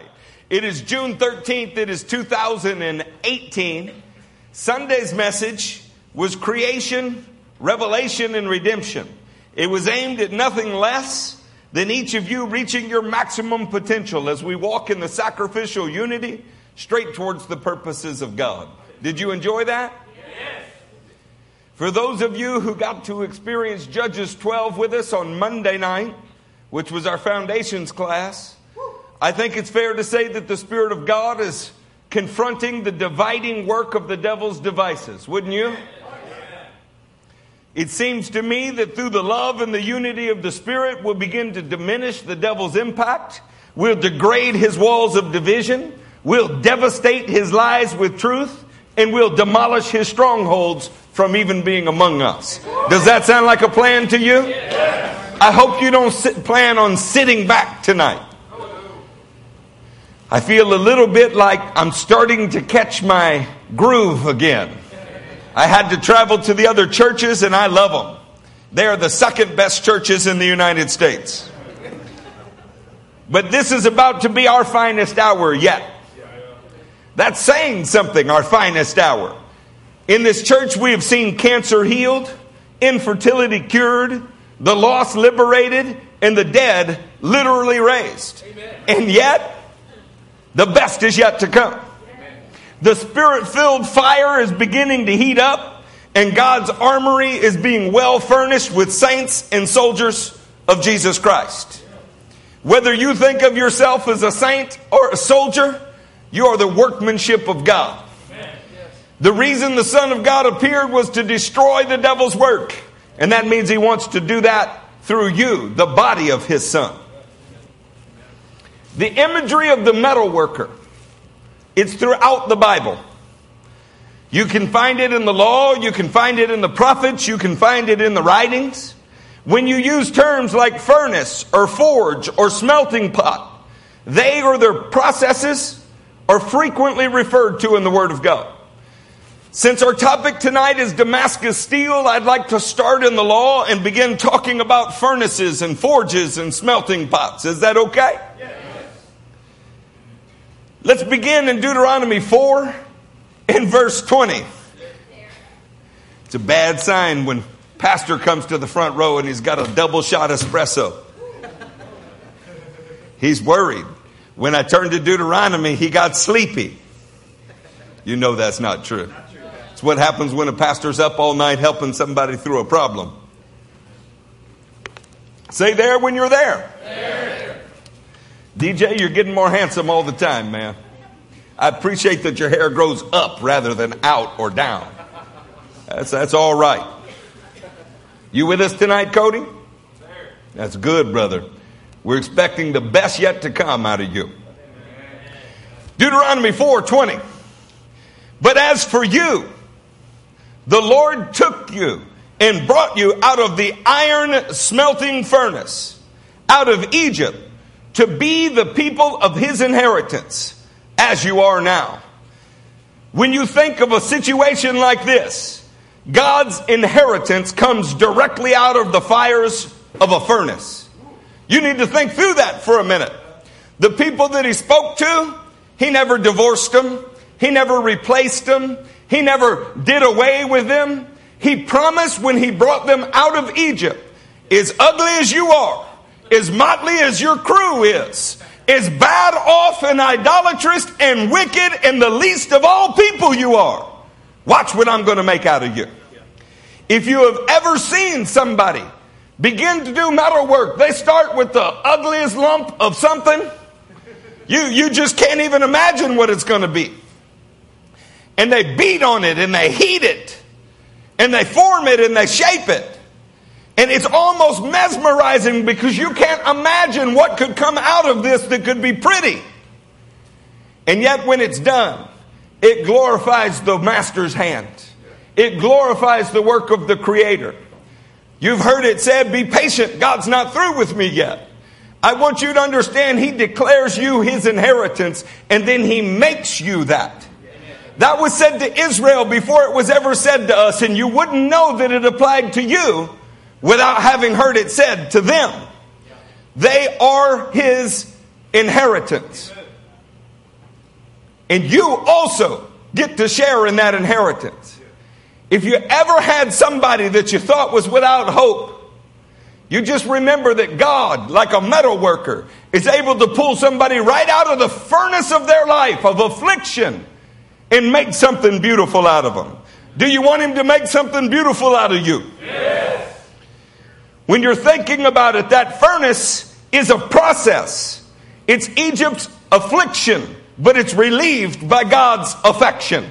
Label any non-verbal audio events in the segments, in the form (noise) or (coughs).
right. It is June 13th. It is 2018. Sunday's message was creation, revelation, and redemption. It was aimed at nothing less than each of you reaching your maximum potential as we walk in the sacrificial unity straight towards the purposes of God. Did you enjoy that? Yes. For those of you who got to experience Judges 12 with us on Monday night, which was our foundations class, I think it's fair to say that the Spirit of God is confronting the dividing work of the devil's devices, wouldn't you? It seems to me that through the love and the unity of the Spirit, we'll begin to diminish the devil's impact. We'll degrade his walls of division. We'll devastate his lies with truth. And we'll demolish his strongholds from even being among us. Does that sound like a plan to you? I hope you don't sit, plan on sitting back tonight. I feel a little bit like I'm starting to catch my groove again. I had to travel to the other churches and I love them. They are the second best churches in the United States. But this is about to be our finest hour yet. That's saying something, our finest hour. In this church, we have seen cancer healed, infertility cured, the lost liberated, and the dead literally raised. And yet, the best is yet to come. The spirit filled fire is beginning to heat up, and God's armory is being well furnished with saints and soldiers of Jesus Christ. Whether you think of yourself as a saint or a soldier, you are the workmanship of God. The reason the Son of God appeared was to destroy the devil's work. And that means he wants to do that through you, the body of his son. The imagery of the metal worker, it's throughout the Bible. You can find it in the law, you can find it in the prophets, you can find it in the writings. When you use terms like furnace or forge or smelting pot, they or their processes are frequently referred to in the Word of God. Since our topic tonight is Damascus steel, I'd like to start in the law and begin talking about furnaces and forges and smelting pots. Is that okay? Yes. Let's begin in Deuteronomy 4 in verse 20. It's a bad sign when pastor comes to the front row and he's got a double shot espresso. He's worried. When I turned to Deuteronomy, he got sleepy. You know that's not true. It's what happens when a pastor's up all night helping somebody through a problem. Say there when you're there. there. DJ, you're getting more handsome all the time, man. I appreciate that your hair grows up rather than out or down. That's, that's all right. You with us tonight, Cody? That's good, brother. We're expecting the best yet to come out of you. Deuteronomy 4:20. But as for you, the Lord took you and brought you out of the iron smelting furnace, out of Egypt, to be the people of his inheritance, as you are now. When you think of a situation like this, God's inheritance comes directly out of the fires of a furnace. You need to think through that for a minute. The people that he spoke to, he never divorced them, he never replaced them, he never did away with them. He promised when He brought them out of Egypt, as ugly as you are, as motley as your crew is, as bad off and idolatrous and wicked and the least of all people you are, watch what I'm going to make out of you. If you have ever seen somebody begin to do metal work, they start with the ugliest lump of something. You, you just can't even imagine what it's going to be and they beat on it and they heat it and they form it and they shape it. And it's almost mesmerizing because you can't imagine what could come out of this that could be pretty. And yet, when it's done, it glorifies the master's hand, it glorifies the work of the creator. You've heard it said, Be patient, God's not through with me yet. I want you to understand, He declares you His inheritance, and then He makes you that. That was said to Israel before it was ever said to us, and you wouldn't know that it applied to you without having heard it said to them. They are his inheritance. And you also get to share in that inheritance. If you ever had somebody that you thought was without hope, you just remember that God, like a metal worker, is able to pull somebody right out of the furnace of their life, of affliction, and make something beautiful out of them. Do you want Him to make something beautiful out of you? Yes. When you're thinking about it, that furnace is a process. It's Egypt's affliction, but it's relieved by God's affection.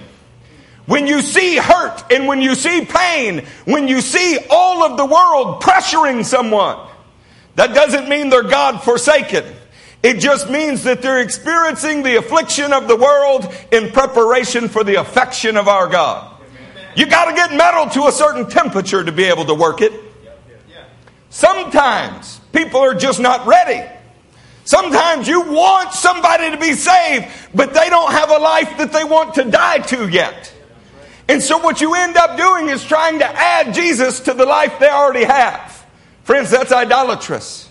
When you see hurt and when you see pain, when you see all of the world pressuring someone, that doesn't mean they're God forsaken. It just means that they're experiencing the affliction of the world in preparation for the affection of our God. You got to get metal to a certain temperature to be able to work it. Sometimes people are just not ready. Sometimes you want somebody to be saved, but they don't have a life that they want to die to yet. And so what you end up doing is trying to add Jesus to the life they already have. Friends, that's idolatrous.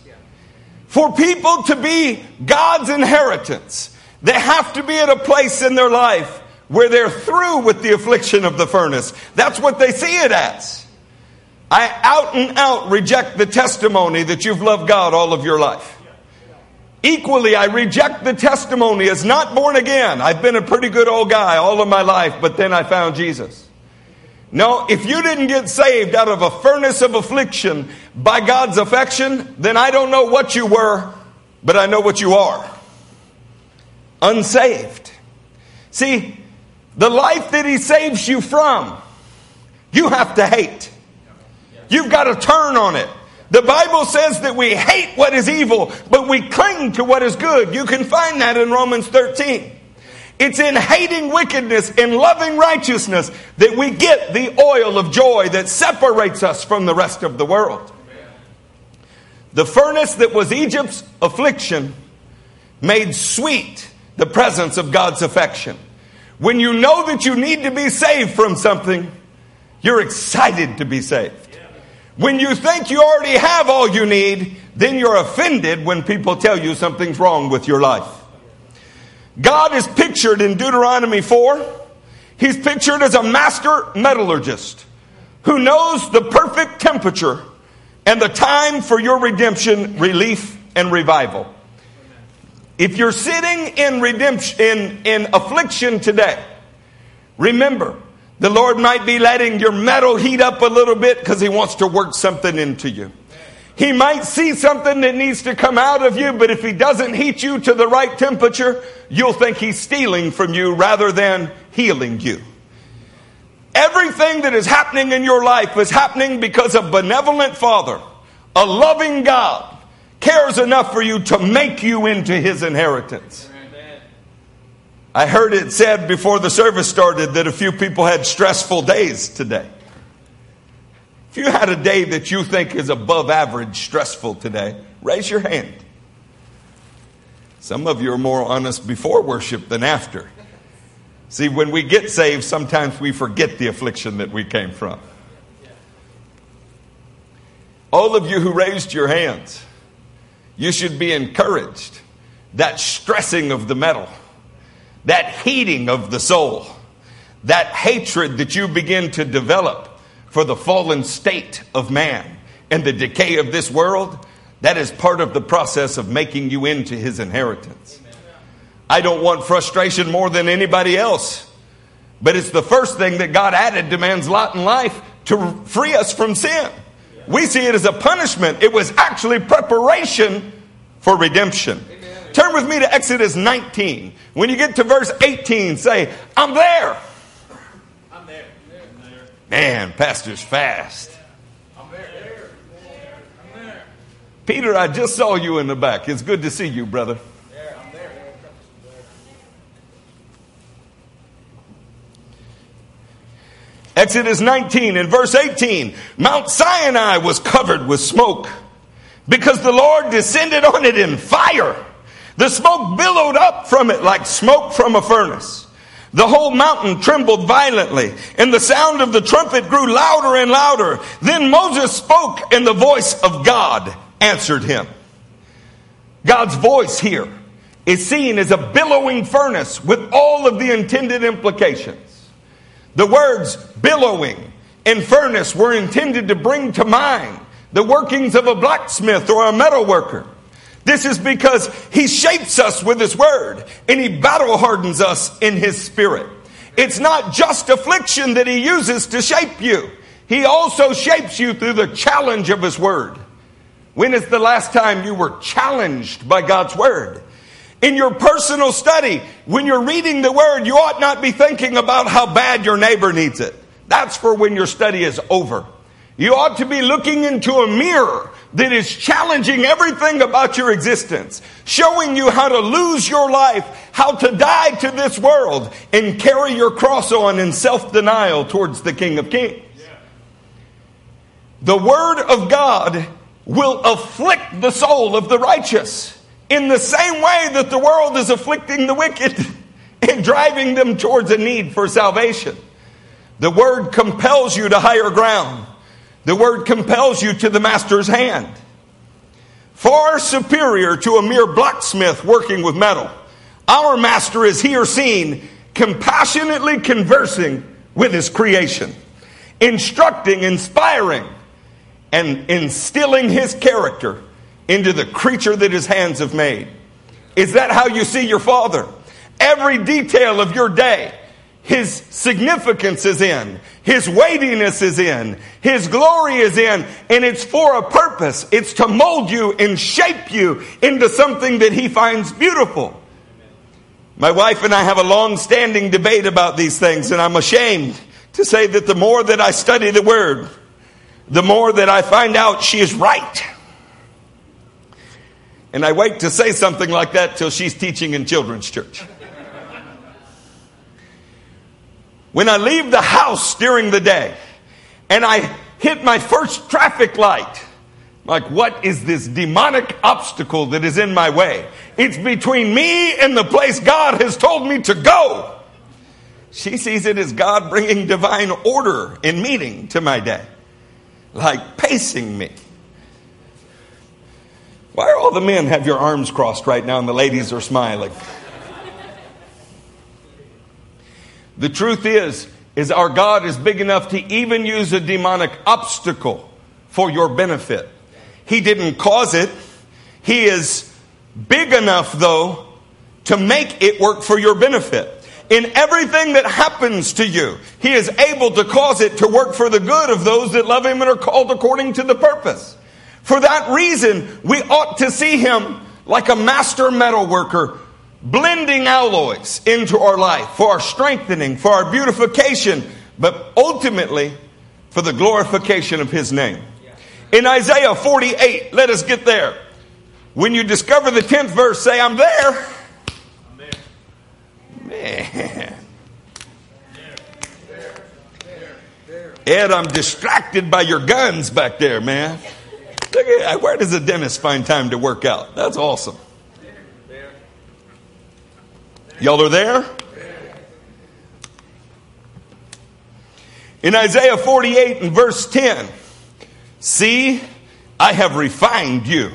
For people to be God's inheritance, they have to be at a place in their life where they're through with the affliction of the furnace. That's what they see it as. I out and out reject the testimony that you've loved God all of your life. Equally, I reject the testimony as not born again. I've been a pretty good old guy all of my life, but then I found Jesus. No, if you didn't get saved out of a furnace of affliction by God's affection, then I don't know what you were, but I know what you are. Unsaved. See, the life that He saves you from, you have to hate. You've got to turn on it. The Bible says that we hate what is evil, but we cling to what is good. You can find that in Romans 13. It's in hating wickedness and loving righteousness that we get the oil of joy that separates us from the rest of the world. The furnace that was Egypt's affliction made sweet the presence of God's affection. When you know that you need to be saved from something, you're excited to be saved. When you think you already have all you need, then you're offended when people tell you something's wrong with your life. God is pictured in Deuteronomy 4. He's pictured as a master metallurgist who knows the perfect temperature and the time for your redemption, relief, and revival. If you're sitting in redemption, in, in affliction today, remember, the Lord might be letting your metal heat up a little bit because He wants to work something into you. He might see something that needs to come out of you, but if He doesn't heat you to the right temperature, you'll think He's stealing from you rather than healing you. Everything that is happening in your life is happening because a benevolent Father, a loving God, cares enough for you to make you into His inheritance. I heard it said before the service started that a few people had stressful days today. If you had a day that you think is above average stressful today, raise your hand. Some of you are more honest before worship than after. See, when we get saved, sometimes we forget the affliction that we came from. All of you who raised your hands, you should be encouraged. That stressing of the metal that heating of the soul, that hatred that you begin to develop for the fallen state of man and the decay of this world, that is part of the process of making you into his inheritance. I don't want frustration more than anybody else, but it's the first thing that God added to man's lot in life to free us from sin. We see it as a punishment, it was actually preparation for redemption. Turn with me to Exodus 19. When you get to verse 18, say, I'm there. I'm there. Man, Pastor's fast. I'm there. There. I'm there. Peter, I just saw you in the back. It's good to see you, brother. There, I'm there. Exodus 19 and verse 18 Mount Sinai was covered with smoke because the Lord descended on it in fire. The smoke billowed up from it like smoke from a furnace. The whole mountain trembled violently, and the sound of the trumpet grew louder and louder. Then Moses spoke, and the voice of God answered him. God's voice here is seen as a billowing furnace with all of the intended implications. The words billowing and furnace were intended to bring to mind the workings of a blacksmith or a metal worker. This is because he shapes us with his word and he battle hardens us in his spirit. It's not just affliction that he uses to shape you. He also shapes you through the challenge of his word. When is the last time you were challenged by God's word? In your personal study, when you're reading the word, you ought not be thinking about how bad your neighbor needs it. That's for when your study is over. You ought to be looking into a mirror that is challenging everything about your existence, showing you how to lose your life, how to die to this world, and carry your cross on in self denial towards the King of Kings. The Word of God will afflict the soul of the righteous in the same way that the world is afflicting the wicked (laughs) and driving them towards a need for salvation. The word compels you to higher ground. The word compels you to the master's hand. Far superior to a mere blacksmith working with metal. Our master is here seen compassionately conversing with his creation, instructing, inspiring, and instilling his character into the creature that his hands have made. Is that how you see your father? Every detail of your day, his significance is in, his weightiness is in, his glory is in, and it's for a purpose. It's to mold you and shape you into something that he finds beautiful. My wife and I have a long standing debate about these things, and I'm ashamed to say that the more that I study the Word, the more that I find out she is right. And I wait to say something like that till she's teaching in children's church. When I leave the house during the day and I hit my first traffic light, like, what is this demonic obstacle that is in my way? It's between me and the place God has told me to go. She sees it as God bringing divine order and meaning to my day, like pacing me. Why are all the men have your arms crossed right now and the ladies are smiling? The truth is, is our God is big enough to even use a demonic obstacle for your benefit. He didn't cause it. He is big enough though to make it work for your benefit. In everything that happens to you, He is able to cause it to work for the good of those that love Him and are called according to the purpose. For that reason, we ought to see him like a master metal worker blending alloys into our life for our strengthening, for our beautification, but ultimately for the glorification of his name. In Isaiah 48, let us get there. When you discover the 10th verse, say, I'm there. Man. Ed, I'm distracted by your guns back there, man. Look at, where does a dentist find time to work out? That's awesome. Y'all are there? In Isaiah 48 and verse 10, see, I have refined you.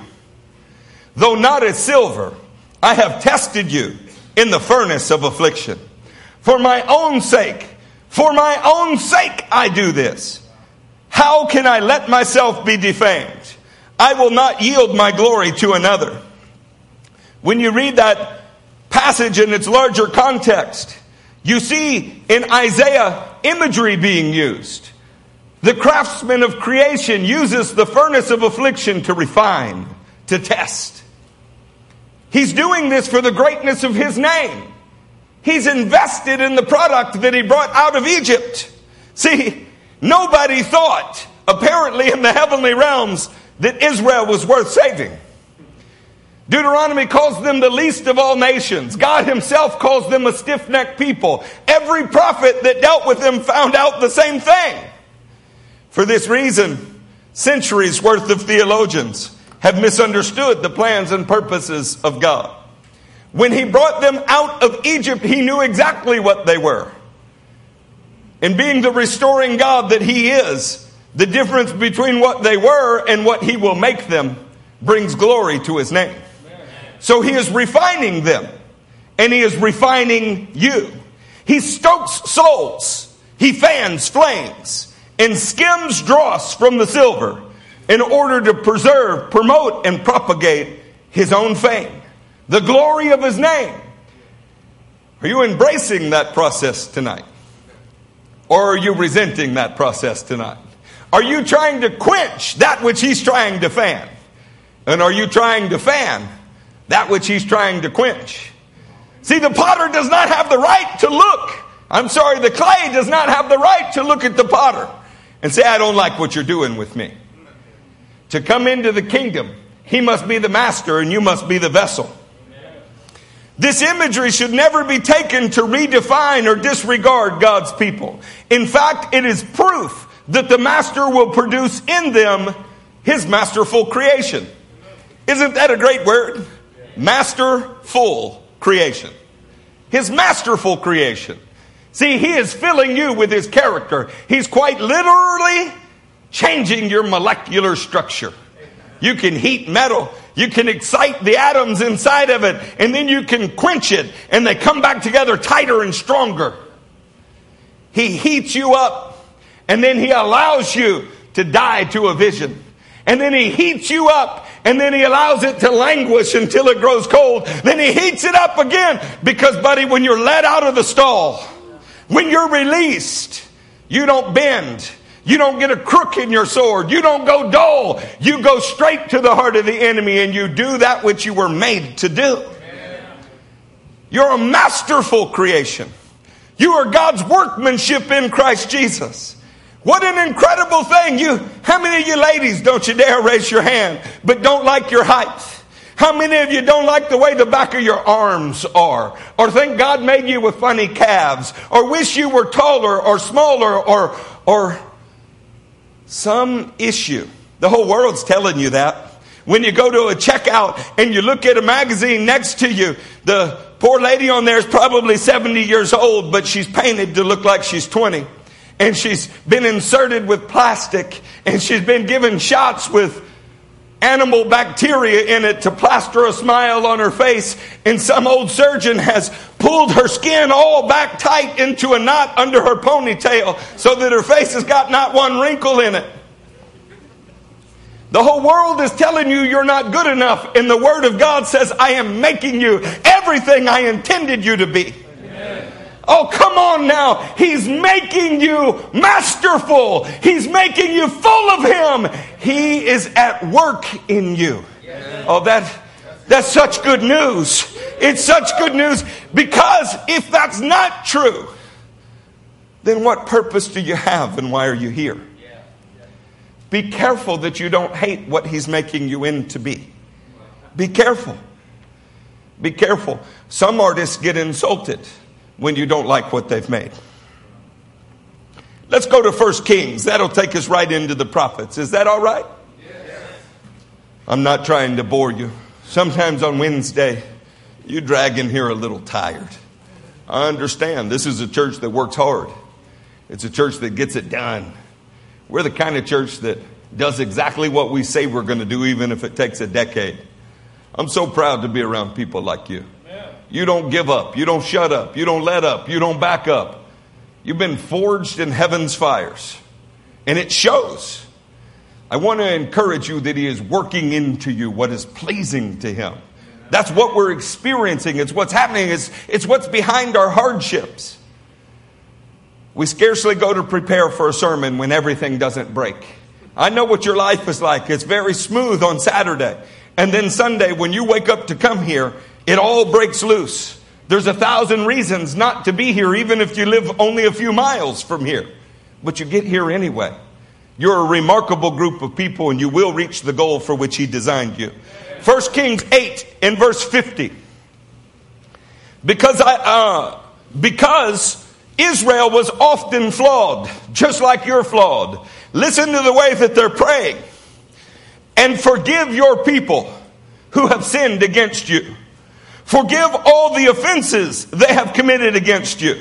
Though not as silver, I have tested you in the furnace of affliction. For my own sake, for my own sake, I do this. How can I let myself be defamed? I will not yield my glory to another. When you read that passage in its larger context, you see in Isaiah imagery being used. The craftsman of creation uses the furnace of affliction to refine, to test. He's doing this for the greatness of his name. He's invested in the product that he brought out of Egypt. See, nobody thought, apparently in the heavenly realms, that Israel was worth saving. Deuteronomy calls them the least of all nations. God himself calls them a stiff necked people. Every prophet that dealt with them found out the same thing. For this reason, centuries worth of theologians have misunderstood the plans and purposes of God. When he brought them out of Egypt, he knew exactly what they were. And being the restoring God that he is, the difference between what they were and what he will make them brings glory to his name. So he is refining them and he is refining you. He stokes souls. He fans flames and skims dross from the silver in order to preserve, promote, and propagate his own fame, the glory of his name. Are you embracing that process tonight? Or are you resenting that process tonight? Are you trying to quench that which he's trying to fan? And are you trying to fan that which he's trying to quench? See, the potter does not have the right to look. I'm sorry, the clay does not have the right to look at the potter and say, I don't like what you're doing with me. To come into the kingdom, he must be the master and you must be the vessel. This imagery should never be taken to redefine or disregard God's people. In fact, it is proof that the master will produce in them his masterful creation. Isn't that a great word? Masterful creation. His masterful creation. See, he is filling you with his character. He's quite literally changing your molecular structure. You can heat metal. You can excite the atoms inside of it, and then you can quench it, and they come back together tighter and stronger. He heats you up, and then he allows you to die to a vision. And then he heats you up, and then he allows it to languish until it grows cold. Then he heats it up again, because, buddy, when you're let out of the stall, when you're released, you don't bend. You don't get a crook in your sword. You don't go dull. You go straight to the heart of the enemy and you do that which you were made to do. You're a masterful creation. You are God's workmanship in Christ Jesus. What an incredible thing. You, how many of you ladies don't you dare raise your hand, but don't like your height? How many of you don't like the way the back of your arms are? Or think God made you with funny calves? Or wish you were taller or smaller or, or some issue. The whole world's telling you that. When you go to a checkout and you look at a magazine next to you, the poor lady on there is probably 70 years old, but she's painted to look like she's 20. And she's been inserted with plastic and she's been given shots with animal bacteria in it to plaster a smile on her face. And some old surgeon has pulled her skin all back tight into a knot under her ponytail so that her face has got not one wrinkle in it. The whole world is telling you you're not good enough, and the Word of God says, I am making you everything I intended you to be. Oh, come on now. He's making you masterful. He's making you full of Him. He is at work in you. Oh, that, that's such good news. It's such good news because if that's not true, then what purpose do you have and why are you here? Be careful that you don't hate what He's making you into be. Be careful. Be careful. Some artists get insulted when you don't like what they've made. Let's go to First Kings. That'll take us right into the prophets. Is that all right? Yes. I'm not trying to bore you. Sometimes on Wednesday, you drag in here a little tired. I understand. This is a church that works hard. It's a church that gets it done. We're the kind of church that does exactly what we say we're going to do, even if it takes a decade. I'm so proud to be around people like you. You don't give up. You don't shut up. You don't let up. You don't back up. You've been forged in heaven's fires. And it shows. I want to encourage you that He is working into you what is pleasing to Him. That's what we're experiencing. It's what's happening. It's, it's what's behind our hardships. We scarcely go to prepare for a sermon when everything doesn't break. I know what your life is like. It's very smooth on Saturday. And then Sunday, when you wake up to come here, it all breaks loose. There's a thousand reasons not to be here, even if you live only a few miles from here. But you get here anyway. You're a remarkable group of people, and you will reach the goal for which He designed you. 1 Kings 8 in verse 50. Because I, uh, because Israel was often flawed, just like you're flawed. Listen to the way that they're praying. And forgive your people who have sinned against you. Forgive all the offenses they have committed against you.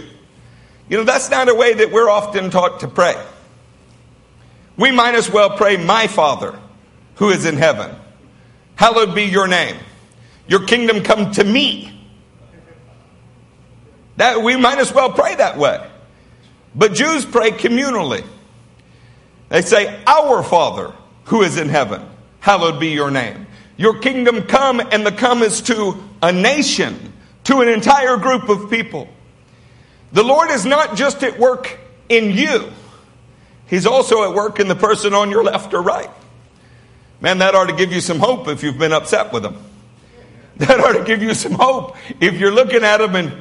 You know, that's not a way that we're often taught to pray. We might as well pray, My Father who is in heaven, hallowed be your name. Your kingdom come to me. That we might as well pray that way. But Jews pray communally. They say, Our Father who is in heaven, hallowed be your name. Your kingdom come, and the come is to a nation, to an entire group of people. The Lord is not just at work in you, He's also at work in the person on your left or right. Man, that ought to give you some hope if you've been upset with Him. (laughs) That ought to give you some hope if you're looking at Him and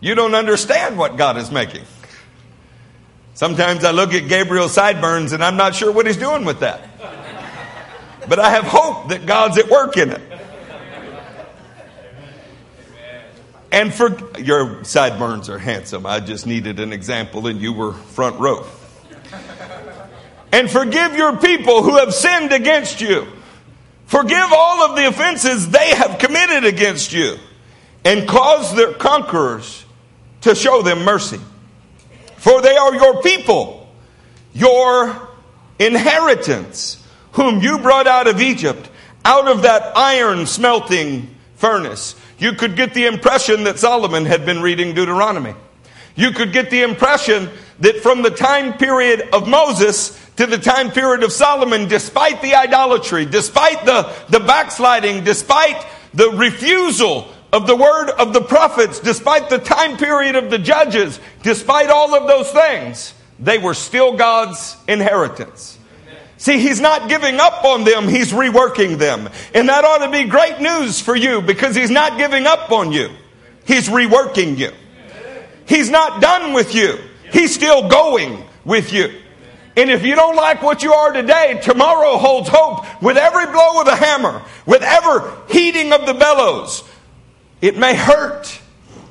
you don't understand what God is making. Sometimes I look at Gabriel's sideburns and I'm not sure what he's doing with that. But I have hope that God's at work in it. And for your sideburns are handsome. I just needed an example and you were front row. And forgive your people who have sinned against you. Forgive all of the offenses they have committed against you and cause their conquerors to show them mercy. For they are your people, your inheritance, whom you brought out of Egypt, out of that iron smelting furnace. You could get the impression that Solomon had been reading Deuteronomy. You could get the impression that from the time period of Moses to the time period of Solomon, despite the idolatry, despite the, the backsliding, despite the refusal of the word of the prophets, despite the time period of the judges, despite all of those things, they were still God's inheritance. See, he's not giving up on them, he's reworking them. And that ought to be great news for you because he's not giving up on you. He's reworking you. He's not done with you. He's still going with you. And if you don't like what you are today, tomorrow holds hope with every blow of the hammer, with every heating of the bellows, it may hurt.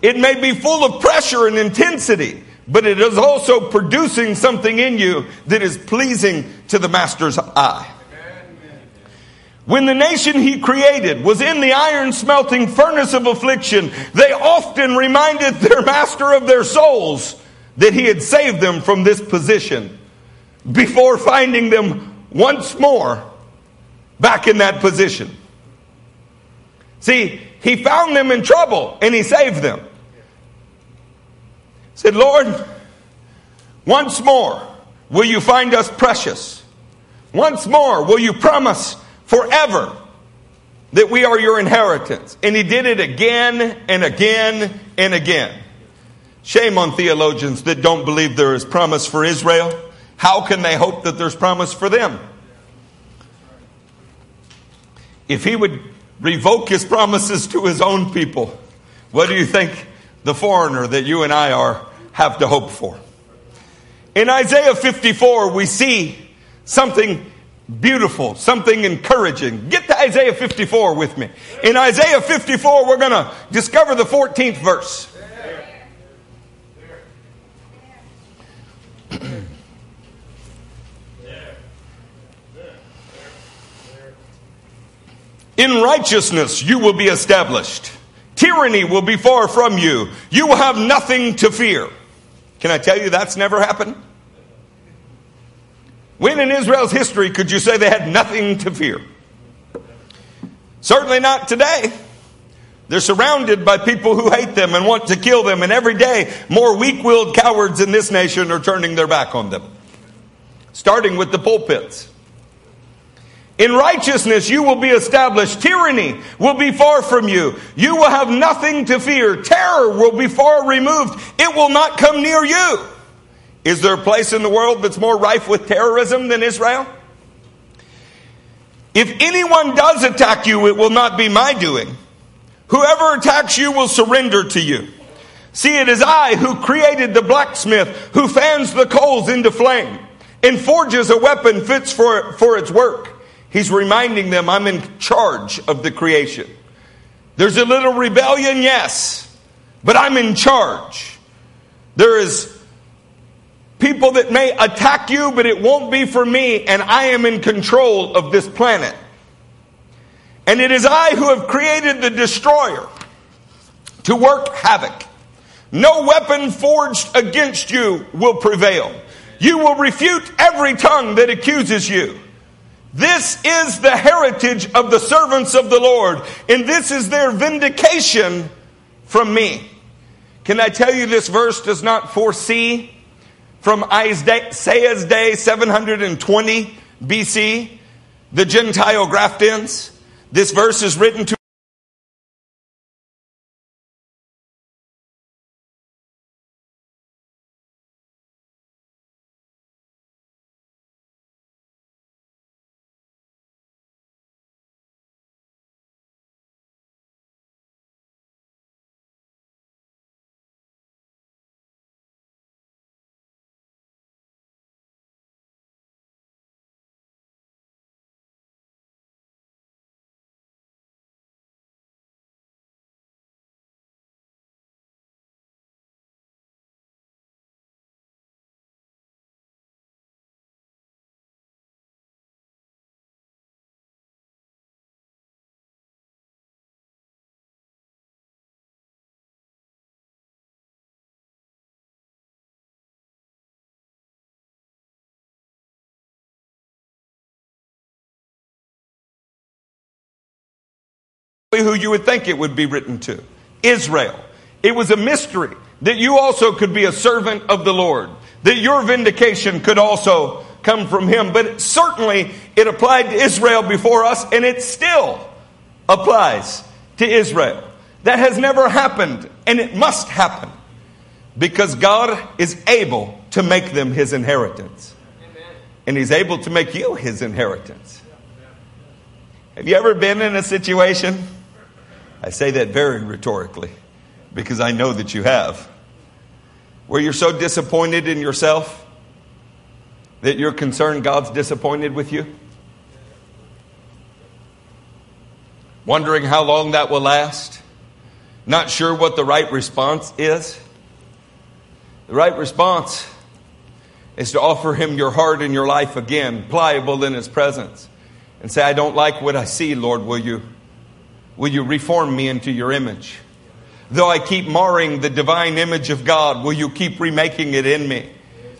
It may be full of pressure and intensity, but it is also producing something in you that is pleasing to the Master's eye. When the nation he created was in the iron smelting furnace of affliction, they often reminded their master of their souls that he had saved them from this position before finding them once more back in that position. See, he found them in trouble and he saved them. Said, Lord, once more will you find us precious. Once more will you promise forever that we are your inheritance. And he did it again and again and again. Shame on theologians that don't believe there is promise for Israel. How can they hope that there's promise for them? If he would revoke his promises to his own people, what do you think the foreigner that you and I are have to hope for? In Isaiah 54, we see something beautiful, something encouraging. Get to Isaiah 54 with me. In Isaiah 54, we're going to discover the 14th verse. (clears throat) In righteousness you will be established. Tyranny will be far from you. You will have nothing to fear. Can I tell you that's never happened? When in Israel's history could you say they had nothing to fear? Certainly not today. They're surrounded by people who hate them and want to kill them, and every day more weak willed cowards in this nation are turning their back on them, starting with the pulpits. In righteousness you will be established. Tyranny will be far from you. You will have nothing to fear. Terror will be far removed. It will not come near you. Is there a place in the world that's more rife with terrorism than Israel? If anyone does attack you, it will not be my doing. Whoever attacks you will surrender to you. See, it is I who created the blacksmith who fans the coals into flame and forges a weapon fits for, for its work. He's reminding them, I'm in charge of the creation. There's a little rebellion, yes, but I'm in charge. There is people that may attack you, but it won't be for me, and I am in control of this planet. And it is I who have created the destroyer to work havoc. No weapon forged against you will prevail. You will refute every tongue that accuses you. This is the heritage of the servants of the Lord, and this is their vindication from me. Can I tell you this verse does not foresee from Isaiah's day, 720 BC, the Gentile graft-ins? This verse is written to who you would think it would be written to Israel. It was a mystery that you also could be a servant of the Lord, that your vindication could also come from Him. But certainly it applied to Israel before us, and it still applies to Israel. That has never happened, and it must happen because God is able to make them His inheritance. And He's able to make you His inheritance. Have you ever been in a situation? I say that very rhetorically because I know that you have. Where you're so disappointed in yourself that you're concerned God's disappointed with you? Wondering how long that will last? Not sure what the right response is? The right response is to offer Him your heart and your life again, pliable in His presence, and say, I don't like what I see, Lord, will you? Will you reform me into your image? Though I keep marring the divine image of God, will you keep remaking it in me?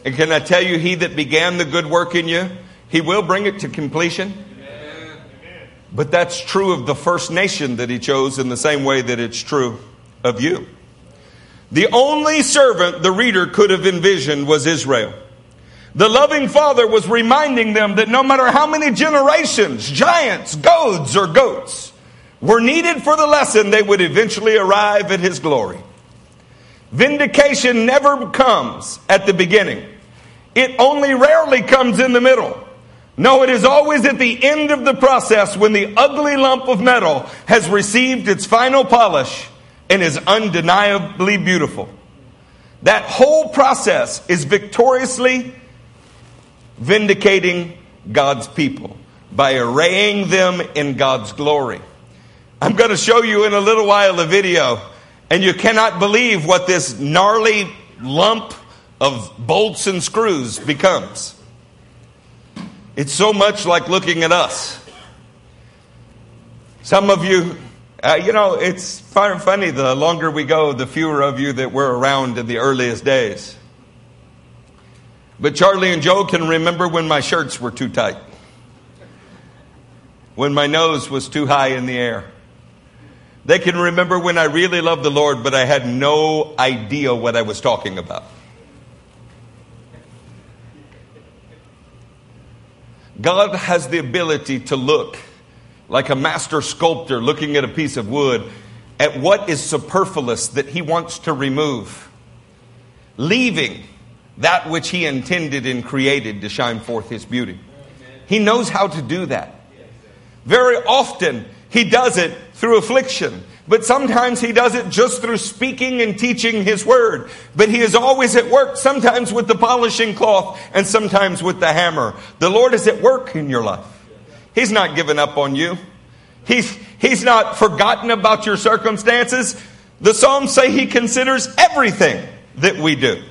And can I tell you, he that began the good work in you, he will bring it to completion. But that's true of the first nation that he chose in the same way that it's true of you. The only servant the reader could have envisioned was Israel. The loving father was reminding them that no matter how many generations, giants, goads, or goats, were needed for the lesson, they would eventually arrive at his glory. Vindication never comes at the beginning. It only rarely comes in the middle. No, it is always at the end of the process when the ugly lump of metal has received its final polish and is undeniably beautiful. That whole process is victoriously vindicating God's people by arraying them in God's glory. I'm going to show you in a little while a video, and you cannot believe what this gnarly lump of bolts and screws becomes. It's so much like looking at us. Some of you, uh, you know, it's funny. The longer we go, the fewer of you that were around in the earliest days. But Charlie and Joe can remember when my shirts were too tight, when my nose was too high in the air. They can remember when I really loved the Lord, but I had no idea what I was talking about. God has the ability to look like a master sculptor looking at a piece of wood at what is superfluous that he wants to remove, leaving that which he intended and created to shine forth his beauty. He knows how to do that. Very often, he does it through affliction. But sometimes he does it just through speaking and teaching his word. But he is always at work, sometimes with the polishing cloth and sometimes with the hammer. The Lord is at work in your life. He's not given up on you. He's, he's not forgotten about your circumstances. The Psalms say he considers everything that we do.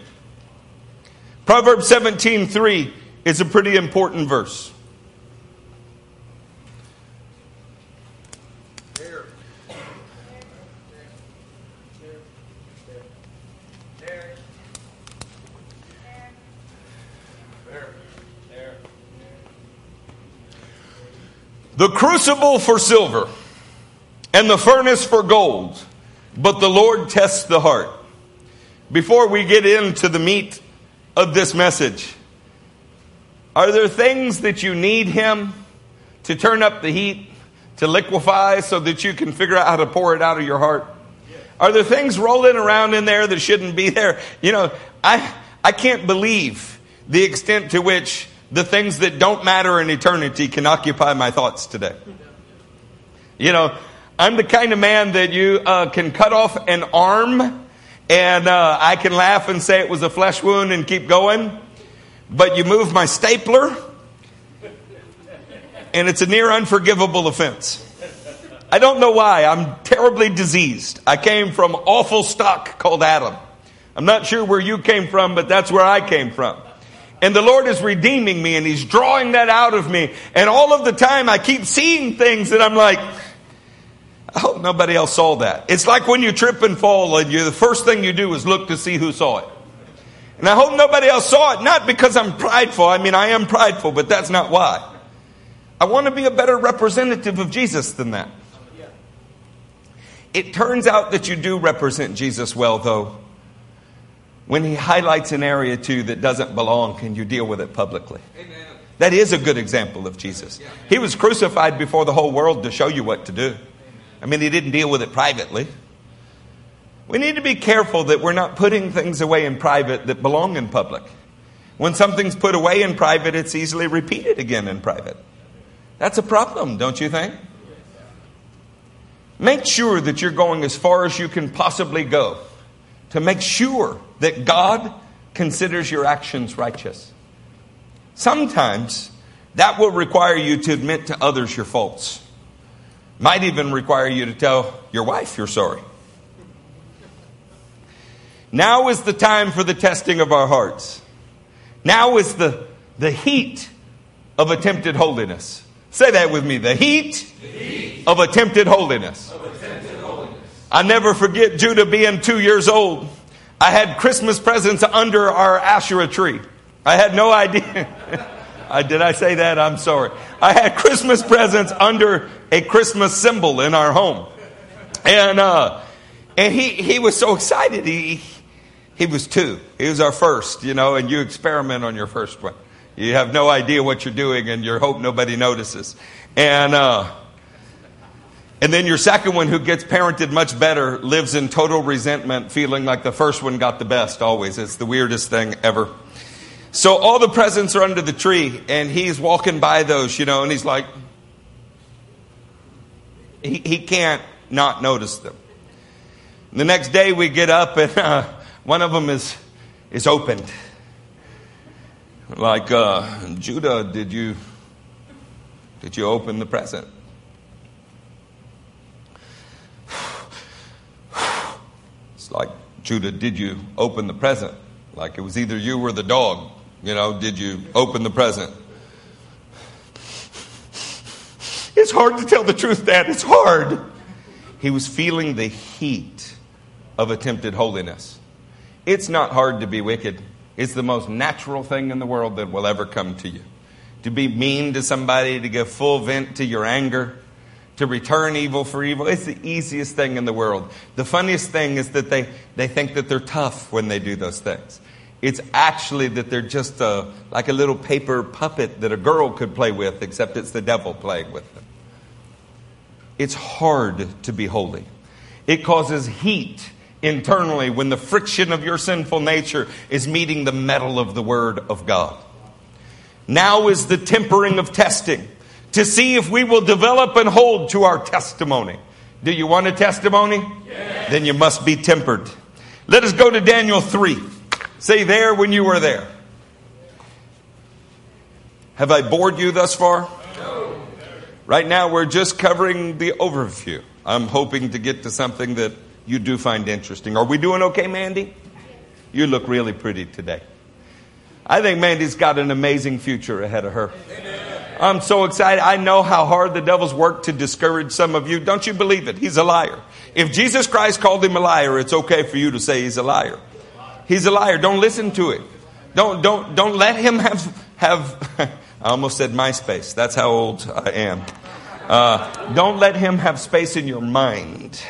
Proverbs 17:3 is a pretty important verse. The crucible for silver and the furnace for gold, but the Lord tests the heart. Before we get into the meat of this message, are there things that you need Him to turn up the heat, to liquefy so that you can figure out how to pour it out of your heart? Are there things rolling around in there that shouldn't be there? You know, I, I can't believe the extent to which the things that don't matter in eternity can occupy my thoughts today. You know, I'm the kind of man that you uh, can cut off an arm and uh, I can laugh and say it was a flesh wound and keep going. But you move my stapler and it's a near unforgivable offense. I don't know why. I'm terribly diseased. I came from awful stock called Adam. I'm not sure where you came from, but that's where I came from. And the Lord is redeeming me and He's drawing that out of me. And all of the time I keep seeing things that I'm like, I hope nobody else saw that. It's like when you trip and fall and you, the first thing you do is look to see who saw it. And I hope nobody else saw it, not because I'm prideful. I mean, I am prideful, but that's not why. I want to be a better representative of Jesus than that. It turns out that you do represent Jesus well, though. When he highlights an area too that doesn't belong, can you deal with it publicly? Amen. That is a good example of Jesus. He was crucified before the whole world to show you what to do. I mean, he didn't deal with it privately. We need to be careful that we're not putting things away in private that belong in public. When something's put away in private, it's easily repeated again in private. That's a problem, don't you think? Make sure that you're going as far as you can possibly go to make sure that God considers your actions righteous. Sometimes that will require you to admit to others your faults. Might even require you to tell your wife you're sorry. Now is the time for the testing of our hearts. Now is the, the heat of attempted holiness. Say that with me the heat, the heat of, attempted holiness. of attempted holiness. I never forget Judah being two years old. I had Christmas presents under our Asherah tree. I had no idea. I, (laughs) did I say that? I'm sorry. I had Christmas presents under a Christmas symbol in our home. And, uh, and he, he was so excited. He, he was two. He was our first, you know, and you experiment on your first one. You have no idea what you're doing and you hope nobody notices. And, uh, and then your second one, who gets parented much better, lives in total resentment, feeling like the first one got the best always. It's the weirdest thing ever. So all the presents are under the tree, and he's walking by those, you know, and he's like, he, he can't not notice them. The next day we get up, and uh, one of them is, is opened. Like, uh, Judah, did you, did you open the present? It's like, Judah, did you open the present? Like it was either you or the dog. You know, did you open the present? It's hard to tell the truth, Dad. It's hard. He was feeling the heat of attempted holiness. It's not hard to be wicked. It's the most natural thing in the world that will ever come to you. To be mean to somebody, to give full vent to your anger, to return evil for evil. It's the easiest thing in the world. The funniest thing is that they, they think that they're tough when they do those things. It's actually that they're just a, like a little paper puppet that a girl could play with, except it's the devil playing with them. It's hard to be holy. It causes heat internally when the friction of your sinful nature is meeting the metal of the Word of God. Now is the tempering of testing to see if we will develop and hold to our testimony. Do you want a testimony? Yes. Then you must be tempered. Let us go to Daniel 3. Say there when you were there. Have I bored you thus far? No. Right now, we're just covering the overview. I'm hoping to get to something that you do find interesting. Are we doing okay, Mandy? You look really pretty today. I think Mandy's got an amazing future ahead of her. Amen. I'm so excited. I know how hard the devil's worked to discourage some of you. Don't you believe it? He's a liar. If Jesus Christ called him a liar, it's okay for you to say he's a liar. He's a liar. Don't listen to it. Don't, don't, don't let him have, have, (laughs) I almost said MySpace. That's how old I am. Uh, don't let him have space in your mind.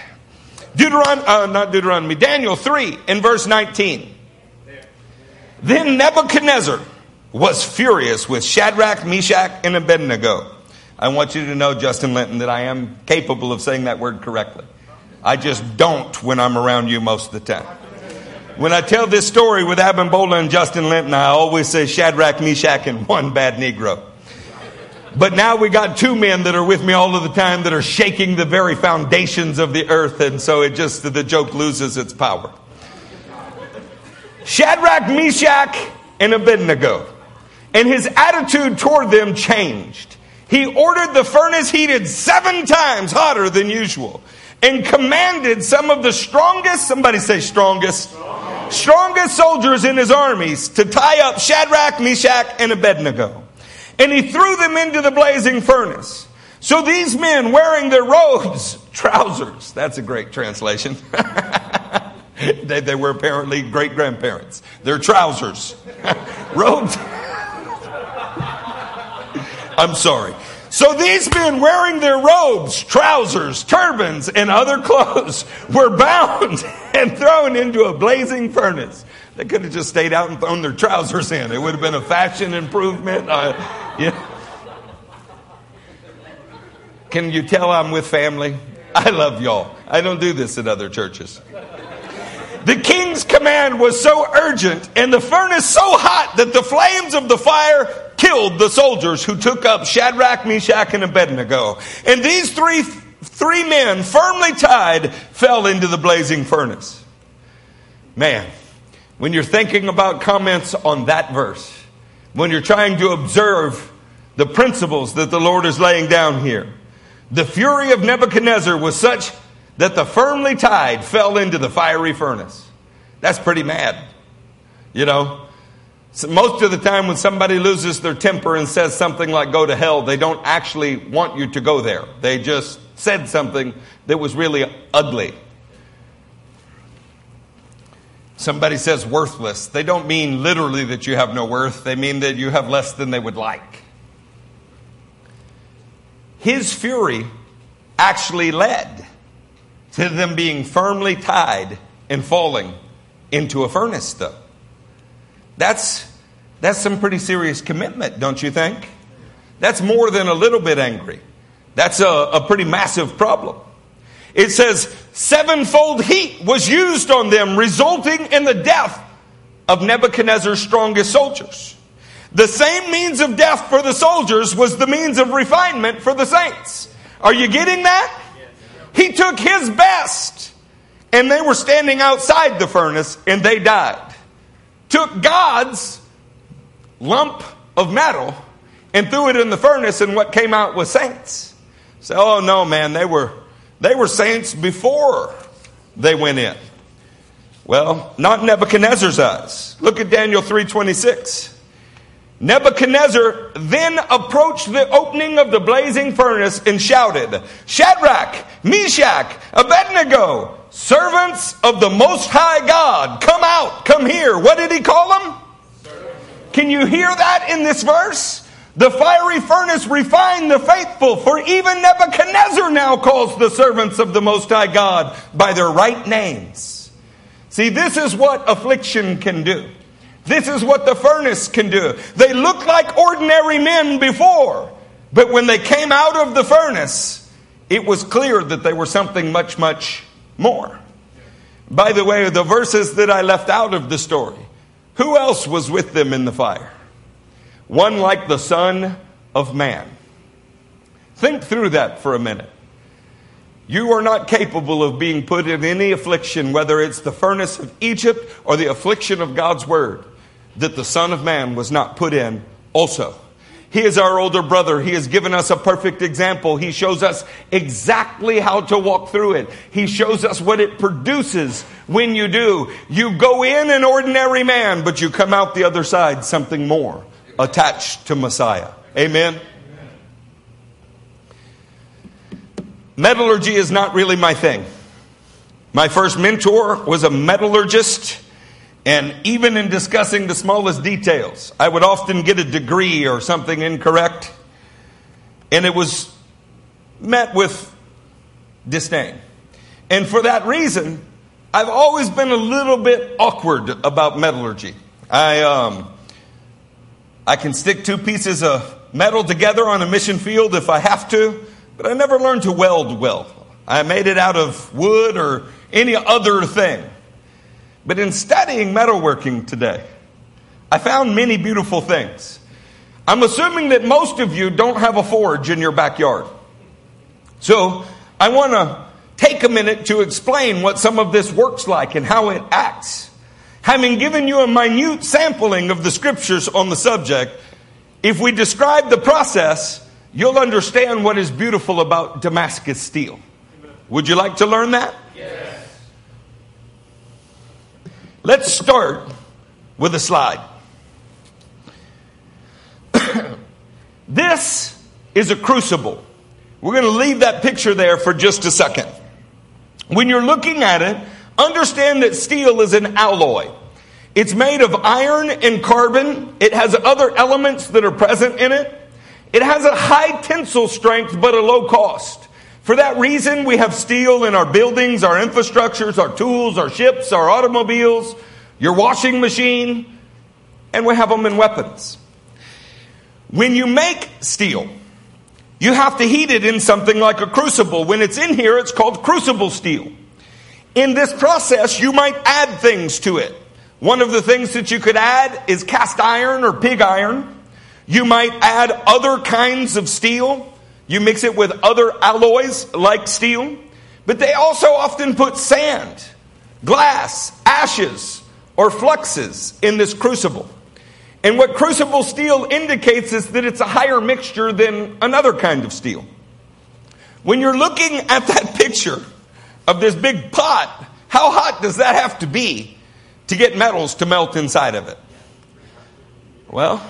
Deuteronomy, uh, not Deuteronomy, Daniel 3 in verse 19. Then Nebuchadnezzar was furious with Shadrach, Meshach, and Abednego. I want you to know, Justin Linton, that I am capable of saying that word correctly. I just don't when I'm around you most of the time. When I tell this story with Abimbola and Justin Linton, I always say Shadrach, Meshach, and one bad Negro. But now we got two men that are with me all of the time that are shaking the very foundations of the earth, and so it just, the joke loses its power. Shadrach, Meshach, and Abednego. And his attitude toward them changed. He ordered the furnace heated seven times hotter than usual and commanded some of the strongest, somebody say strongest, strongest soldiers in his armies to tie up Shadrach, Meshach, and Abednego. And he threw them into the blazing furnace. So these men wearing their robes, (laughs) trousers, that's a great translation. (laughs) they, they were apparently great grandparents. Their trousers, (laughs) robes. I'm sorry. So these men wearing their robes, trousers, turbans, and other (laughs) clothes were bound (laughs) and thrown into a blazing furnace. They could have just stayed out and thrown their trousers in. It would have been a fashion improvement. (laughs) Yeah. Can you tell I'm with family? I love y'all. I don't do this at other churches. The king's command was so urgent and the furnace so hot that the flames of the fire killed the soldiers who took up Shadrach, Meshach, and Abednego. And these three, three men, firmly tied, fell into the blazing furnace. Man, when you're thinking about comments on that verse, when you're trying to observe the principles that the Lord is laying down here, the fury of Nebuchadnezzar was such that the firmly tied fell into the fiery furnace. That's pretty mad. You know, so most of the time when somebody loses their temper and says something like go to hell, they don't actually want you to go there. They just said something that was really ugly. Somebody says worthless. They don't mean literally that you have no worth, they mean that you have less than they would like. His fury actually led to them being firmly tied and falling into a furnace, though. That's, that's some pretty serious commitment, don't you think? That's more than a little bit angry. That's a, a pretty massive problem. It says, sevenfold heat was used on them, resulting in the death of Nebuchadnezzar's strongest soldiers. The same means of death for the soldiers was the means of refinement for the saints. Are you getting that? He took his best, and they were standing outside the furnace and they died. Took God's lump of metal and threw it in the furnace, and what came out was saints. So, oh no, man, they were they were saints before they went in. Well, not Nebuchadnezzar's eyes. Look at Daniel 326. Nebuchadnezzar then approached the opening of the blazing furnace and shouted, Shadrach, Meshach, Abednego, servants of the Most High God, come out, come here. What did he call them? Can you hear that in this verse? The fiery furnace refined the faithful, for even Nebuchadnezzar now calls the servants of the Most High God by their right names. See, this is what affliction can do. This is what the furnace can do. They looked like ordinary men before, but when they came out of the furnace, it was clear that they were something much, much more. By the way, the verses that I left out of the story, who else was with them in the fire? One like the Son of Man. Think through that for a minute. You are not capable of being put in any affliction, whether it's the furnace of Egypt or the affliction of God's Word that the Son of Man was not put in also. He is our older brother. He has given us a perfect example. He shows us exactly how to walk through it. He shows us what it produces when you do. You go in an ordinary man, but you come out the other side something more attached to Messiah. Amen. Metallurgy is not really my thing. My first mentor was a metallurgist. And even in discussing the smallest details, I would often get a degree or something incorrect. And it was met with disdain. And for that reason, I've always been a little bit awkward about metallurgy. I, um, I can stick two pieces of metal together on a mission field if I have to, but I never learned to weld well. I made it out of wood or any other thing. But in studying metalworking today, I found many beautiful things. I'm assuming that most of you don't have a forge in your backyard. So I want to take a minute to explain what some of this works like and how it acts. Having given you a minute sampling of the scriptures on the subject, if we describe the process, you'll understand what is beautiful about Damascus steel. Would you like to learn that? Yes. Let's start with a slide. (coughs) this is a crucible. We're going to leave that picture there for just a second. When you're looking at it, understand that steel is an alloy. It's made of iron and carbon. It has other elements that are present in it. It has a high tensile strength but a low cost. For that reason, we have steel in our buildings, our infrastructures, our tools, our ships, our automobiles, your washing machine, and we have them in weapons. When you make steel, you have to heat it in something like a crucible. When it's in here, it's called crucible steel. In this process, you might add things to it. One of the things that you could add is cast iron or pig iron. You might add other kinds of steel. You mix it with other alloys like steel, but they also often put sand, glass, ashes, or fluxes in this crucible. And what crucible steel indicates is that it's a higher mixture than another kind of steel. When you're looking at that (laughs) picture of this big pot, how hot does that have to be to get metals to melt inside of it? Well,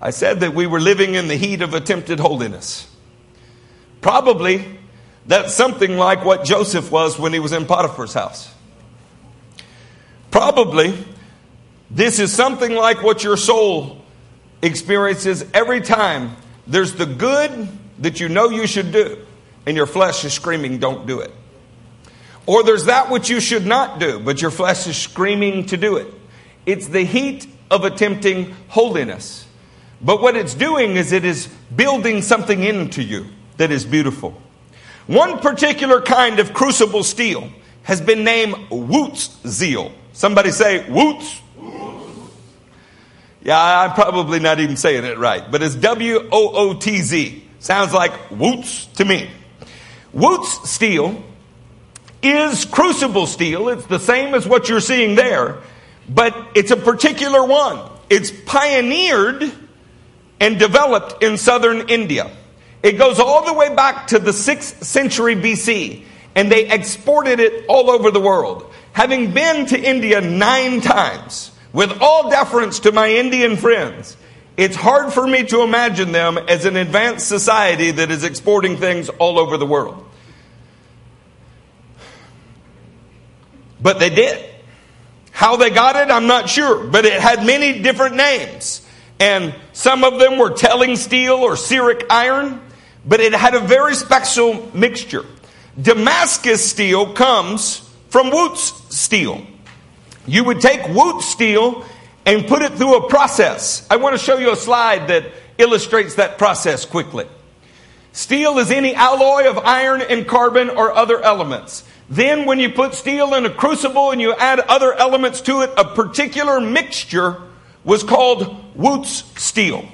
I said that we were living in the heat of attempted holiness. Probably that's something like what Joseph was when he was in Potiphar's house. Probably this is something like what your soul experiences every time there's the good that you know you should do, and your flesh is screaming, Don't do it. Or there's that which you should not do, but your flesh is screaming to do it. It's the heat of attempting holiness. But what it's doing is it is building something into you that is beautiful. One particular kind of crucible steel has been named Wootz steel. Somebody say Wootz. Yeah, I'm probably not even saying it right, but it's W O O T Z. Sounds like Wootz to me. Wootz steel is crucible steel. It's the same as what you're seeing there, but it's a particular one. It's pioneered and developed in southern India. It goes all the way back to the 6th century BC, and they exported it all over the world. Having been to India nine times, with all deference to my Indian friends, it's hard for me to imagine them as an advanced society that is exporting things all over the world. But they did. How they got it, I'm not sure, but it had many different names. And some of them were telling steel or Seric iron but it had a very special mixture. Damascus steel comes from Wootz steel. You would take Wootz steel and put it through a process. I want to show you a slide that illustrates that process quickly. Steel is any alloy of iron and carbon or other elements. Then, when you put steel in a crucible and you add other elements to it, a particular mixture was called Wootz steel.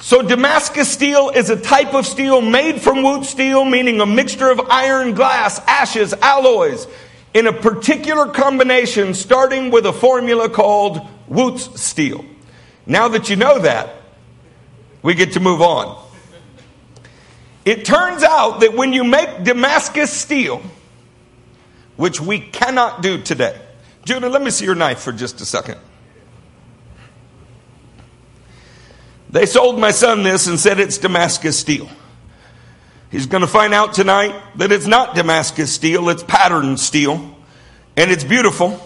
So Damascus steel is a type of steel made from Wootz steel, meaning a mixture of iron, glass, ashes, alloys, in a particular combination, starting with a formula called Wootz steel. Now that you know that, we get to move on. It turns out that when you make Damascus steel, which we cannot do today, Judah, let me see your knife for just a second. They sold my son this and said it's Damascus steel. He's going to find out tonight that it's not Damascus steel, it's patterned steel, and it's beautiful.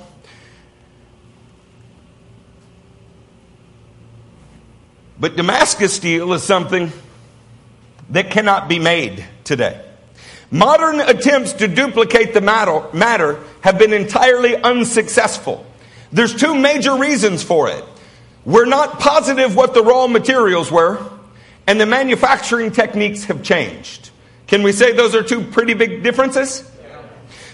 But Damascus steel is something that cannot be made today. Modern attempts to duplicate the matter, matter have been entirely unsuccessful. There's two major reasons for it. We're not positive what the raw materials were, and the manufacturing techniques have changed. Can we say those are two pretty big differences?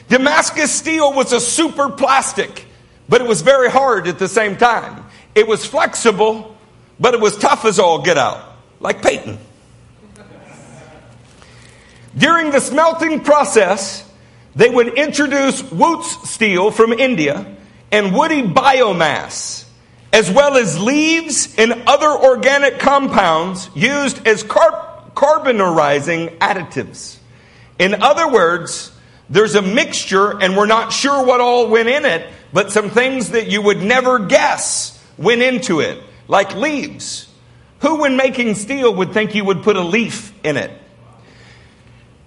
Damascus steel was a super plastic, but it was very hard at the same time. It was flexible, but it was tough as all get out, like Peyton. During the smelting process, they would introduce Wootz steel from India and woody biomass, as well as leaves and other organic compounds used as car- additives. In other words, there's a mixture, and we're not sure what all went in it, but some things that you would never guess went into it, like leaves. Who, when making steel, would think you would put a leaf in it?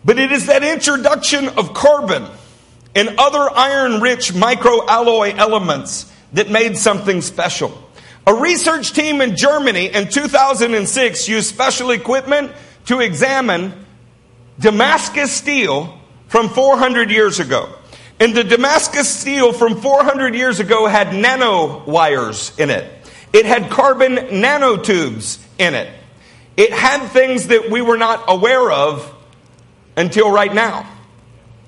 But it is that introduction of carbon and other iron rich microalloy elements that made something special. A research team in Germany in 2006 used special equipment to examine Damascus steel from 400 years ago. And the Damascus steel from 400 years ago had nano wires in it. It had carbon nanotubes in it. It had things that we were not aware of until right now.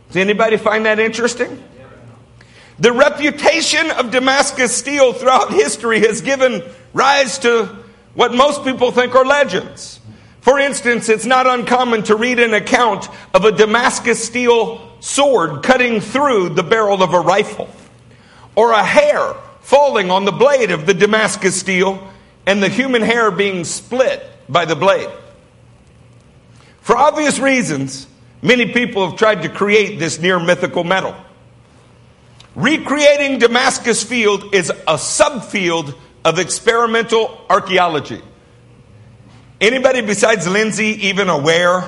Does anybody find that interesting? The reputation of Damascus steel throughout history has given rise to what most people think are legends. For instance, it's not uncommon to read an account of a Damascus steel sword cutting through the barrel of a rifle, or a hair falling on the blade of the Damascus steel and the human hair being split by the blade. For obvious reasons, Many people have tried to create this near mythical metal. Recreating Damascus steel is a subfield of experimental archaeology. Anybody besides Lindsay even aware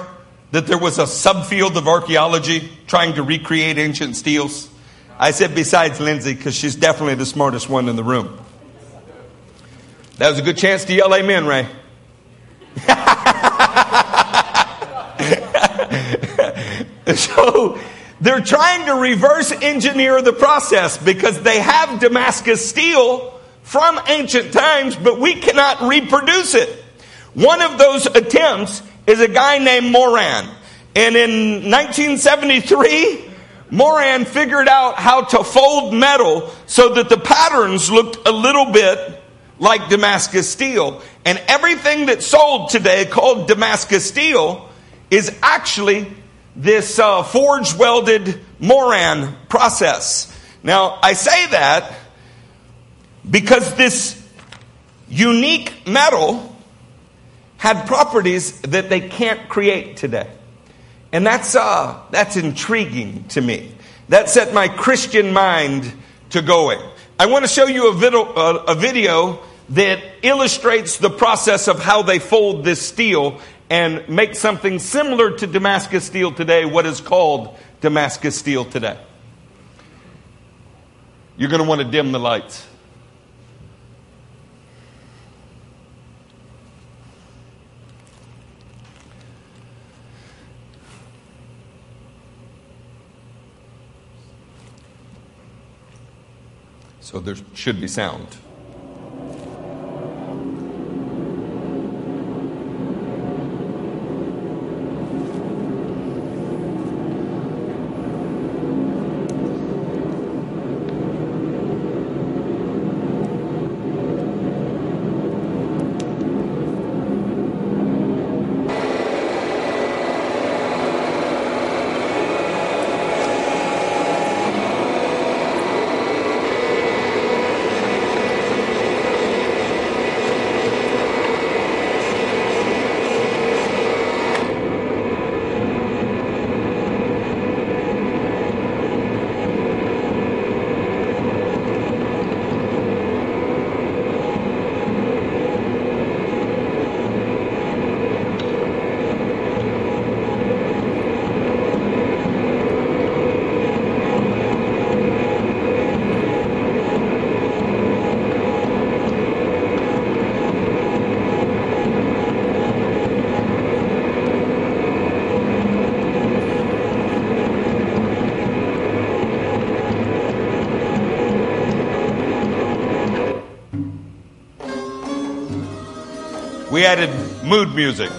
that there was a subfield of archaeology trying to recreate ancient steels? I said besides Lindsay because she's definitely the smartest one in the room. That was a good chance to yell amen, Ray. (laughs) So they're trying to reverse engineer the process because they have Damascus steel from ancient times, but we cannot reproduce it. One of those attempts is a guy named Moran. And in 1973, Moran figured out how to fold metal so that the patterns looked a little bit like Damascus steel. And everything that's sold today called Damascus steel is actually this uh, forge welded Moran process. Now, I say that because this unique metal had properties that they can't create today. And that's, uh, that's intriguing to me. That set my Christian mind to going. I want to show you a video, uh, a video that illustrates the process of how they fold this steel and make something similar to Damascus steel today, what is called Damascus steel today. You're going to want to dim the lights. So there should be sound. We added mood music.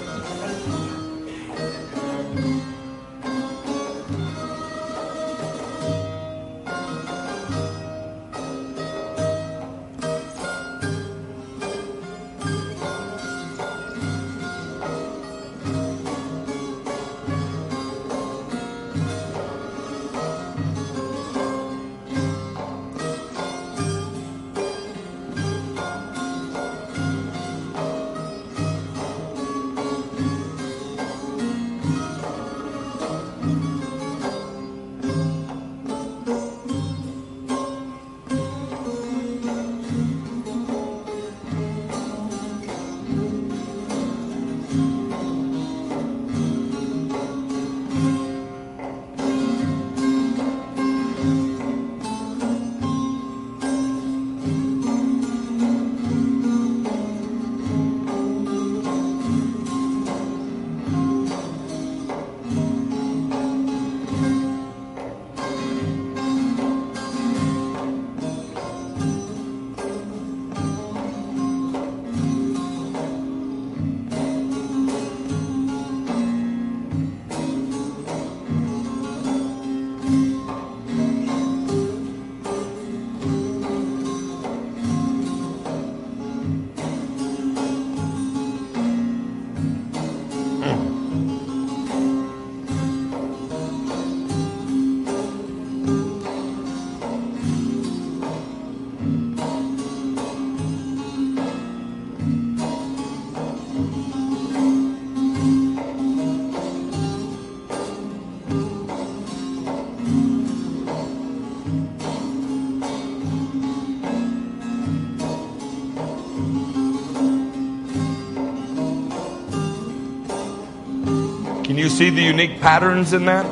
See the unique patterns in that?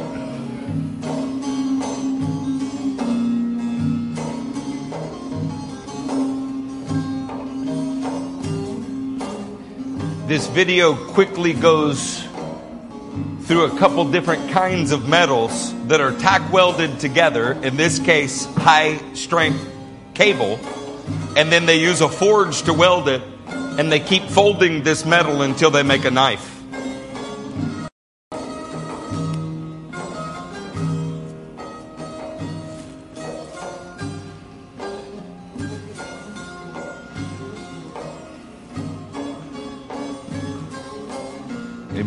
This video quickly goes through a couple different kinds of metals that are tack welded together, in this case, high strength cable, and then they use a forge to weld it, and they keep folding this metal until they make a knife.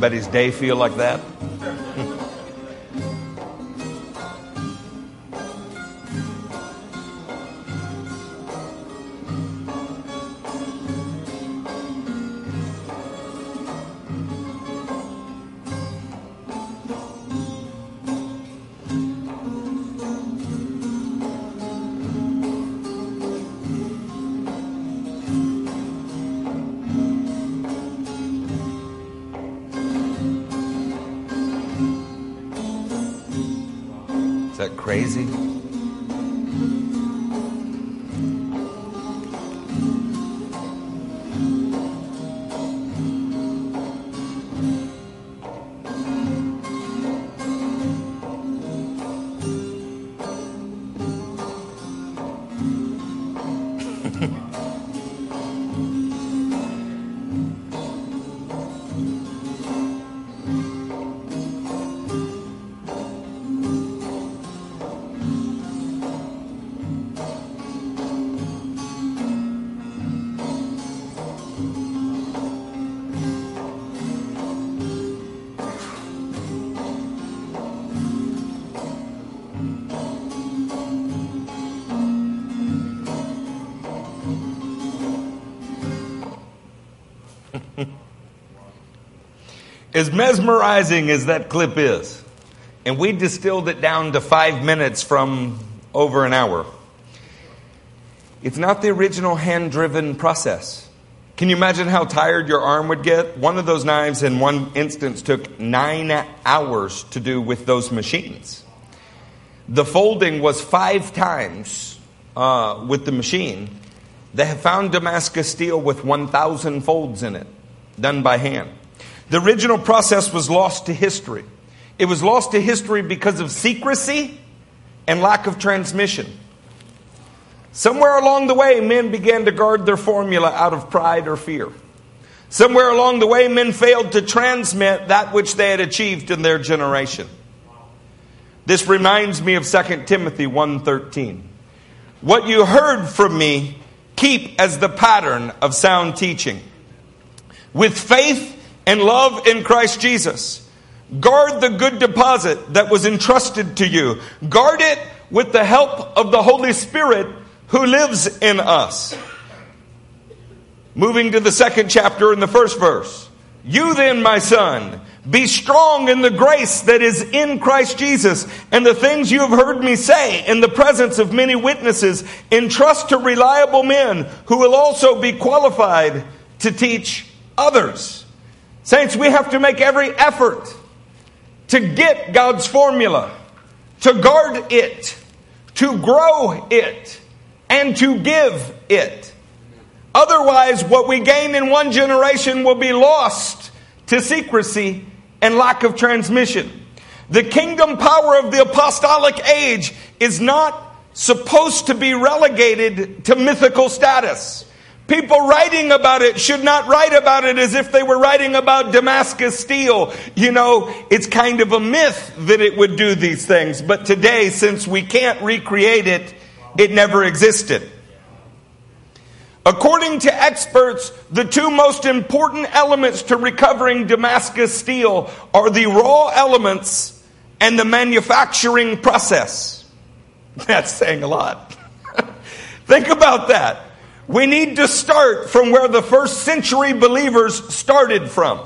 Anybody's day feel like that? As mesmerizing as that clip is, and we distilled it down to five minutes from over an hour, it's not the original hand driven process. Can you imagine how tired your arm would get? One of those knives, in one instance, took nine hours to do with those machines. The folding was five times uh, with the machine. They have found Damascus steel with 1,000 folds in it, done by hand. The original process was lost to history. It was lost to history because of secrecy and lack of transmission. Somewhere along the way, men began to guard their formula out of pride or fear. Somewhere along the way, men failed to transmit that which they had achieved in their generation. This reminds me of 2 Timothy 1:13. What you heard from me, keep as the pattern of sound teaching. With faith and love in Christ Jesus. Guard the good deposit that was entrusted to you. Guard it with the help of the Holy Spirit who lives in us. Moving to the second chapter in the first verse. You then, my son, be strong in the grace that is in Christ Jesus, and the things you have heard me say in the presence of many witnesses, entrust to reliable men who will also be qualified to teach others. Saints, we have to make every effort to get God's formula, to guard it, to grow it, and to give it. Otherwise, what we gain in one generation will be lost to secrecy and lack of transmission. The kingdom power of the apostolic age is not supposed to be relegated to mythical status. People writing about it should not write about it as if they were writing about Damascus steel. You know, it's kind of a myth that it would do these things. But today, since we can't recreate it, it never existed. According to experts, the two most important elements to recovering Damascus steel are the raw elements and the manufacturing process. (laughs) That's saying a lot. (laughs) Think about that. We need to start from where the first century believers started from.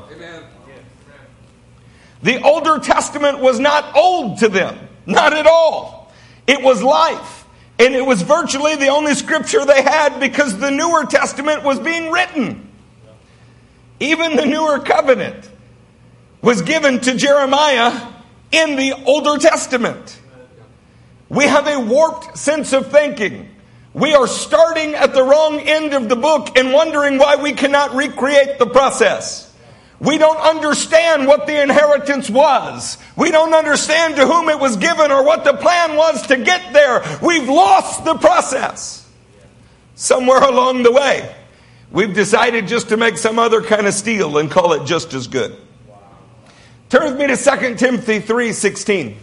The Older Testament was not old to them, not at all. It was life. And it was virtually the only scripture they had because the Newer Testament was being written. Even the Newer Covenant was given to Jeremiah in the Older Testament. We have a warped sense of thinking. We are starting at the wrong end of the book and wondering why we cannot recreate the process. We don't understand what the inheritance was. We don't understand to whom it was given or what the plan was to get there. We've lost the process. Somewhere along the way, we've decided just to make some other kind of steel and call it just as good. Turn with me to 2 Timothy 3:16.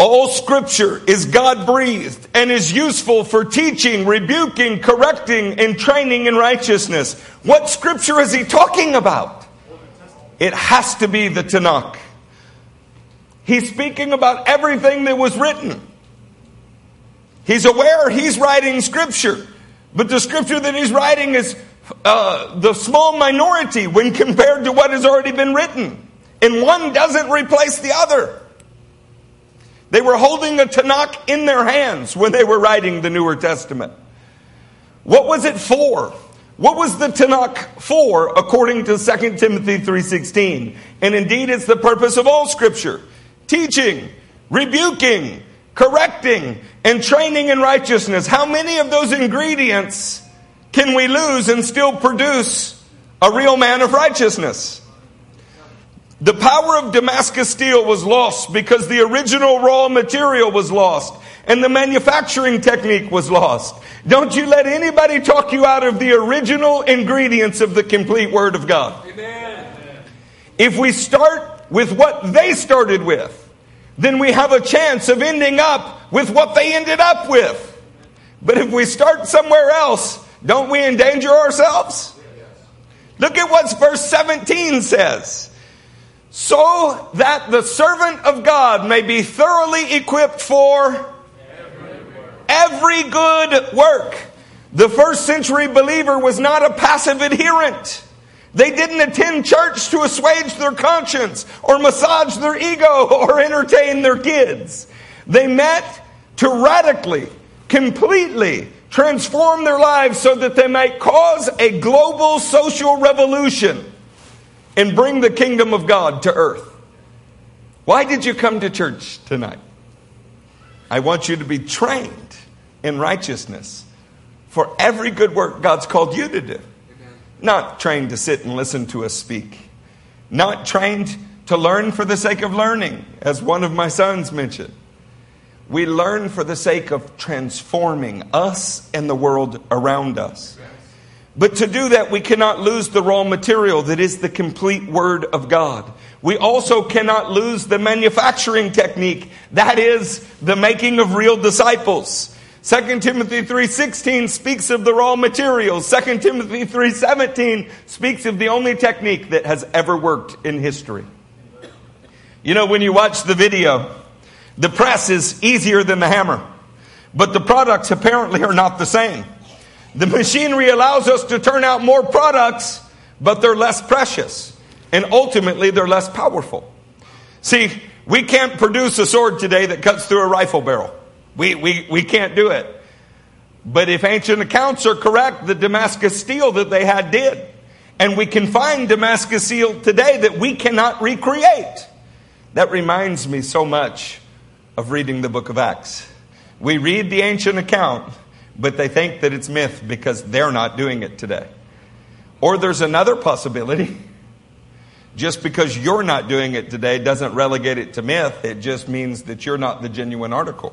All scripture is God breathed and is useful for teaching, rebuking, correcting, and training in righteousness. What scripture is he talking about? It has to be the Tanakh. He's speaking about everything that was written. He's aware he's writing scripture, but the scripture that he's writing is uh, the small minority when compared to what has already been written. And one doesn't replace the other. They were holding the Tanakh in their hands when they were writing the Newer Testament. What was it for? What was the Tanakh for according to 2 Timothy 3:16? And indeed it's the purpose of all scripture. Teaching, rebuking, correcting, and training in righteousness. How many of those ingredients can we lose and still produce a real man of righteousness? The power of Damascus steel was lost because the original raw material was lost and the manufacturing technique was lost. Don't you let anybody talk you out of the original ingredients of the complete Word of God. Amen. If we start with what they started with, then we have a chance of ending up with what they ended up with. But if we start somewhere else, don't we endanger ourselves? Look at what verse 17 says so that the servant of God may be thoroughly equipped for every good work. The first century believer was not a passive adherent. They didn't attend church to assuage their conscience or massage their ego or entertain their kids. They met to radically, completely transform their lives so that they might cause a global social revolution and bring the kingdom of God to earth. Why did you come to church tonight? I want you to be trained in righteousness for every good work God's called you to do. Not trained to sit and listen to us speak. Not trained to learn for the sake of learning, as one of my sons mentioned. We learn for the sake of transforming us and the world around us. But to do that, we cannot lose the raw material that is the complete Word of God. We also cannot lose the manufacturing technique. That is the making of real disciples. 2 Timothy 3:16 speaks of the raw materials. 2 Timothy 3:17 speaks of the only technique that has ever worked in history. You know when you watch the video, the press is easier than the hammer, but the products apparently are not the same. The machinery allows us to turn out more products, but they're less precious. And ultimately, they're less powerful. See, we can't produce a sword today that cuts through a rifle barrel. We, we, we can't do it. But if ancient accounts are correct, the Damascus steel that they had did. And we can find Damascus steel today that we cannot recreate. That reminds me so much of reading the book of Acts. We read the ancient account, but they think that it's myth because they're not doing it today. Or there's another possibility. Just because you're not doing it today doesn't relegate it to myth, it just means that you're not the genuine article.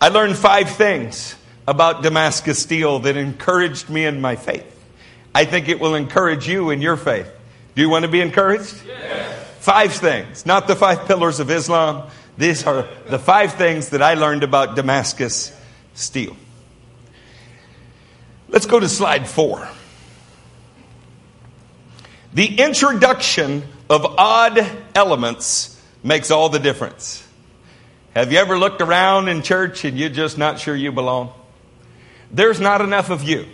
I learned five things about Damascus steel that encouraged me in my faith. I think it will encourage you in your faith. Do you want to be encouraged? Yes. Five things, not the five pillars of Islam, these are the five things that I learned about Damascus steel. Let's go to slide four. The introduction of odd elements makes all the difference. Have you ever looked around in church and you're just not sure you belong? There's not enough of you.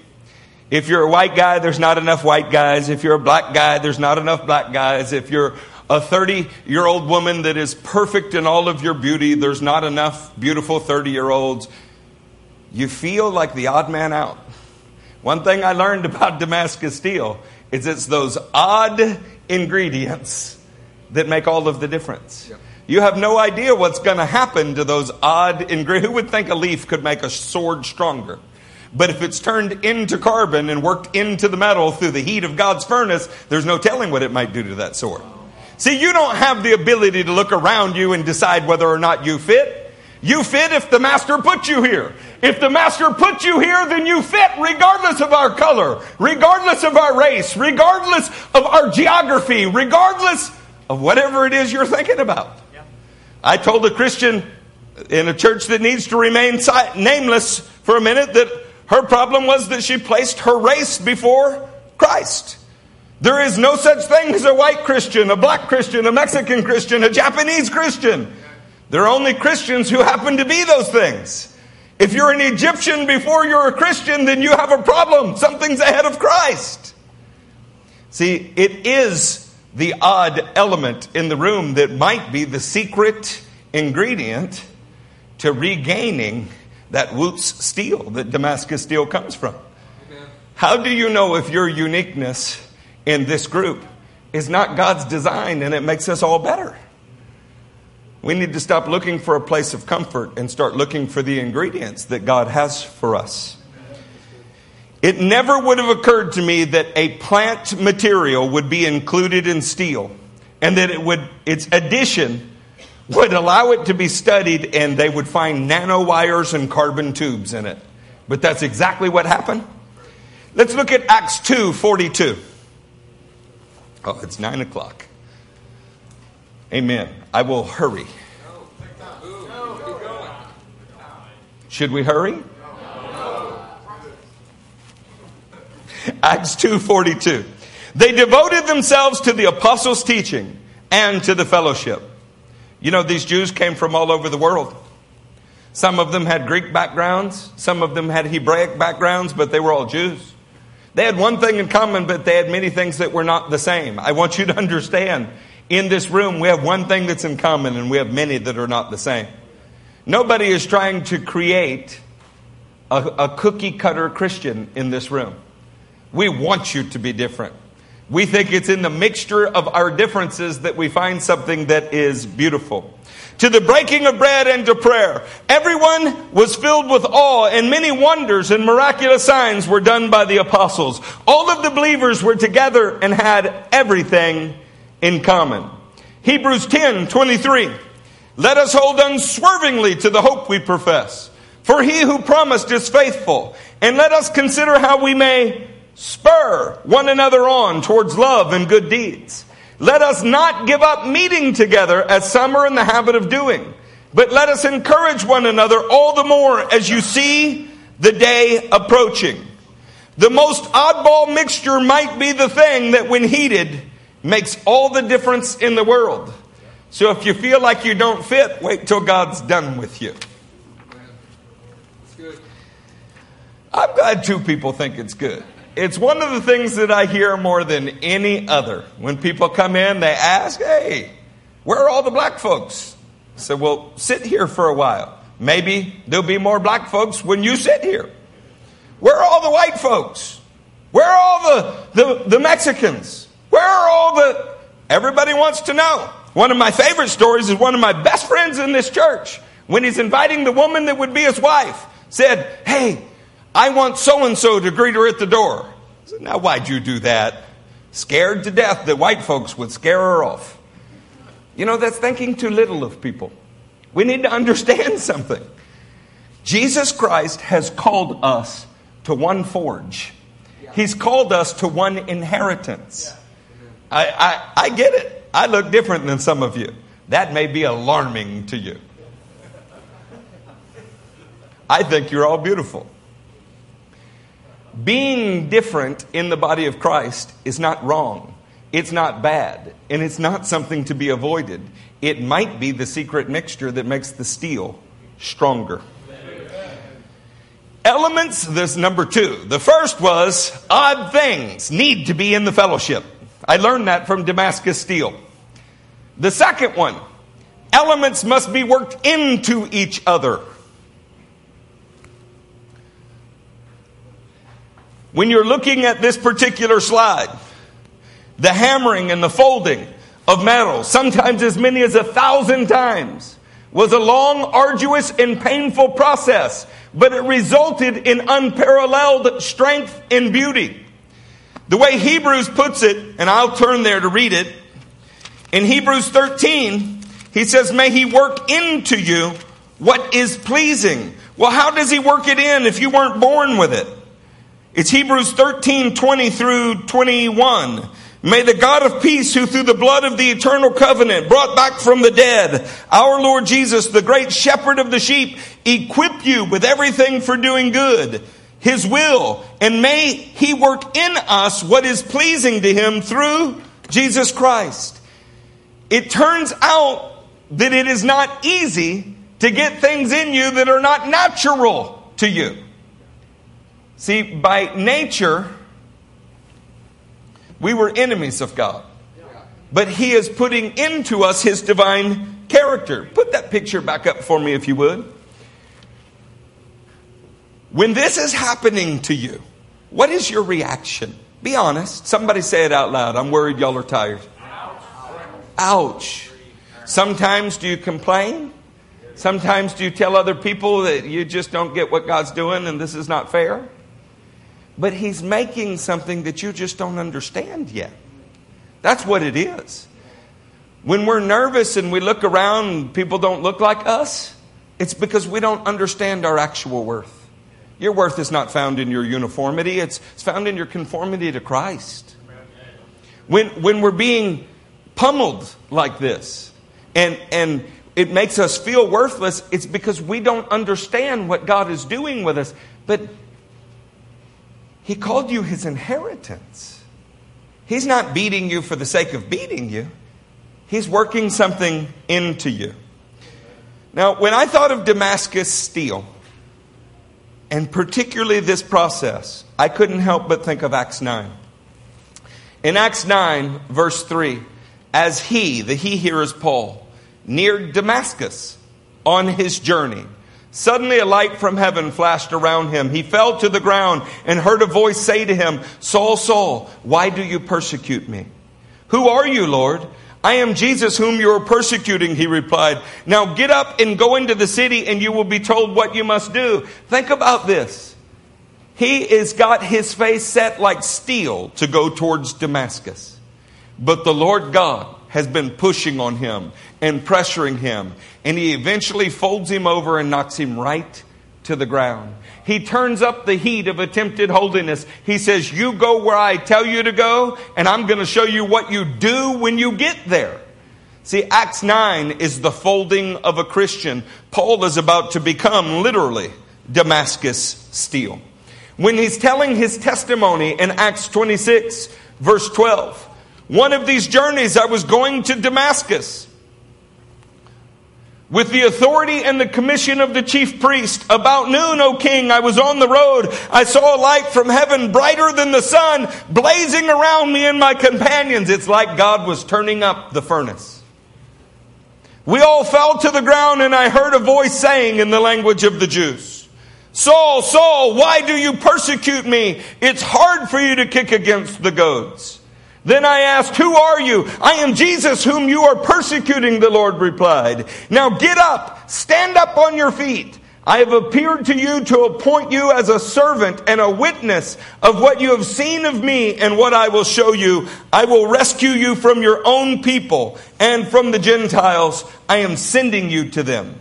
If you're a white guy, there's not enough white guys. If you're a black guy, there's not enough black guys. If you're a 30 year old woman that is perfect in all of your beauty. There's not enough beautiful 30 year olds. You feel like the odd man out. One thing I learned about Damascus steel is it's those odd ingredients that make all of the difference. You have no idea what's going to happen to those odd ingredients. Who would think a leaf could make a sword stronger? But if it's turned into carbon and worked into the metal through the heat of God's furnace, there's no telling what it might do to that sword. See, you don't have the ability to look around you and decide whether or not you fit. You fit if the master put you here. If the master put you here, then you fit regardless of our color, regardless of our race, regardless of our geography, regardless of whatever it is you're thinking about. Yeah. I told a Christian in a church that needs to remain nameless for a minute that her problem was that she placed her race before Christ. There is no such thing as a white Christian, a black Christian, a Mexican Christian, a Japanese Christian. There are only Christians who happen to be those things. If you're an Egyptian before you're a Christian, then you have a problem. Something's ahead of Christ. See, it is the odd element in the room that might be the secret ingredient to regaining that Wootz steel that Damascus steel comes from. How do you know if your uniqueness in this group is not God's design and it makes us all better. We need to stop looking for a place of comfort and start looking for the ingredients that God has for us. It never would have occurred to me that a plant material would be included in steel and that it would, its addition would allow it to be studied and they would find nanowires and carbon tubes in it. But that's exactly what happened. Let's look at Acts 2 42. Oh, it's nine o'clock. Amen. I will hurry. Should we hurry? Acts 2:42. They devoted themselves to the apostles' teaching and to the fellowship. You know, these Jews came from all over the world. Some of them had Greek backgrounds, some of them had Hebraic backgrounds, but they were all Jews. They had one thing in common, but they had many things that were not the same. I want you to understand in this room, we have one thing that's in common, and we have many that are not the same. Nobody is trying to create a, a cookie cutter Christian in this room. We want you to be different. We think it's in the mixture of our differences that we find something that is beautiful to the breaking of bread and to prayer. Everyone was filled with awe and many wonders and miraculous signs were done by the apostles. All of the believers were together and had everything in common. Hebrews 10, 23. Let us hold unswervingly to the hope we profess. For he who promised is faithful. And let us consider how we may spur one another on towards love and good deeds. Let us not give up meeting together as some are in the habit of doing, but let us encourage one another all the more as you see the day approaching. The most oddball mixture might be the thing that, when heated, makes all the difference in the world. So if you feel like you don't fit, wait till God's done with you. I'm glad two people think it's good. It's one of the things that I hear more than any other. When people come in, they ask, Hey, where are all the black folks? I said, Well, sit here for a while. Maybe there'll be more black folks when you sit here. Where are all the white folks? Where are all the, the, the Mexicans? Where are all the. Everybody wants to know. One of my favorite stories is one of my best friends in this church. When he's inviting the woman that would be his wife, said, Hey, I want so and so to greet her at the door. I said, Now, why'd you do that? Scared to death that white folks would scare her off. You know, that's thinking too little of people. We need to understand (laughs) something. Jesus Christ has called us to one forge, He's called us to one inheritance. I, I, I get it. I look different than some of you. That may be alarming to you. I think you're all beautiful. Being different in the body of Christ is not wrong. It's not bad. And it's not something to be avoided. It might be the secret mixture that makes the steel stronger. Elements, this number two. The first was odd things need to be in the fellowship. I learned that from Damascus Steel. The second one, elements must be worked into each other. When you're looking at this particular slide, the hammering and the folding of metal, sometimes as many as a thousand times, was a long, arduous, and painful process, but it resulted in unparalleled strength and beauty. The way Hebrews puts it, and I'll turn there to read it, in Hebrews 13, he says, May he work into you what is pleasing. Well, how does he work it in if you weren't born with it? It's Hebrews 13, 20 through 21. May the God of peace, who through the blood of the eternal covenant brought back from the dead our Lord Jesus, the great shepherd of the sheep, equip you with everything for doing good, his will, and may he work in us what is pleasing to him through Jesus Christ. It turns out that it is not easy to get things in you that are not natural to you. See, by nature, we were enemies of God. But He is putting into us His divine character. Put that picture back up for me, if you would. When this is happening to you, what is your reaction? Be honest. Somebody say it out loud. I'm worried y'all are tired. Ouch. Sometimes do you complain? Sometimes do you tell other people that you just don't get what God's doing and this is not fair? But He's making something that you just don't understand yet. That's what it is. When we're nervous and we look around, people don't look like us, it's because we don't understand our actual worth. Your worth is not found in your uniformity, it's, it's found in your conformity to Christ. When, when we're being pummeled like this and, and it makes us feel worthless, it's because we don't understand what God is doing with us. But he called you his inheritance. He's not beating you for the sake of beating you, he's working something into you. Now, when I thought of Damascus steel, and particularly this process, I couldn't help but think of Acts 9. In Acts 9, verse 3, as he, the he here is Paul, neared Damascus on his journey, Suddenly a light from heaven flashed around him. He fell to the ground and heard a voice say to him, Saul, Saul, why do you persecute me? Who are you, Lord? I am Jesus whom you are persecuting, he replied. Now get up and go into the city and you will be told what you must do. Think about this. He has got his face set like steel to go towards Damascus. But the Lord God has been pushing on him and pressuring him. And he eventually folds him over and knocks him right to the ground. He turns up the heat of attempted holiness. He says, You go where I tell you to go, and I'm going to show you what you do when you get there. See, Acts 9 is the folding of a Christian. Paul is about to become literally Damascus steel. When he's telling his testimony in Acts 26, verse 12, one of these journeys I was going to Damascus with the authority and the commission of the chief priest. About noon, O king, I was on the road. I saw a light from heaven brighter than the sun blazing around me and my companions. It's like God was turning up the furnace. We all fell to the ground and I heard a voice saying in the language of the Jews, Saul, Saul, why do you persecute me? It's hard for you to kick against the goads. Then I asked, Who are you? I am Jesus whom you are persecuting, the Lord replied. Now get up, stand up on your feet. I have appeared to you to appoint you as a servant and a witness of what you have seen of me and what I will show you. I will rescue you from your own people and from the Gentiles. I am sending you to them.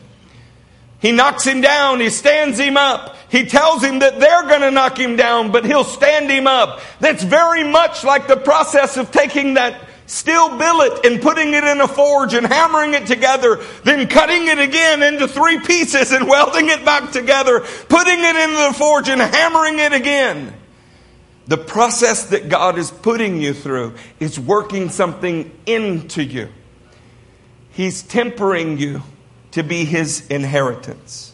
He knocks him down. He stands him up. He tells him that they're going to knock him down, but he'll stand him up. That's very much like the process of taking that steel billet and putting it in a forge and hammering it together, then cutting it again into three pieces and (laughs) welding it back together, putting it into the forge and hammering it again. The process that God is putting you through is working something into you. He's tempering you to be his inheritance.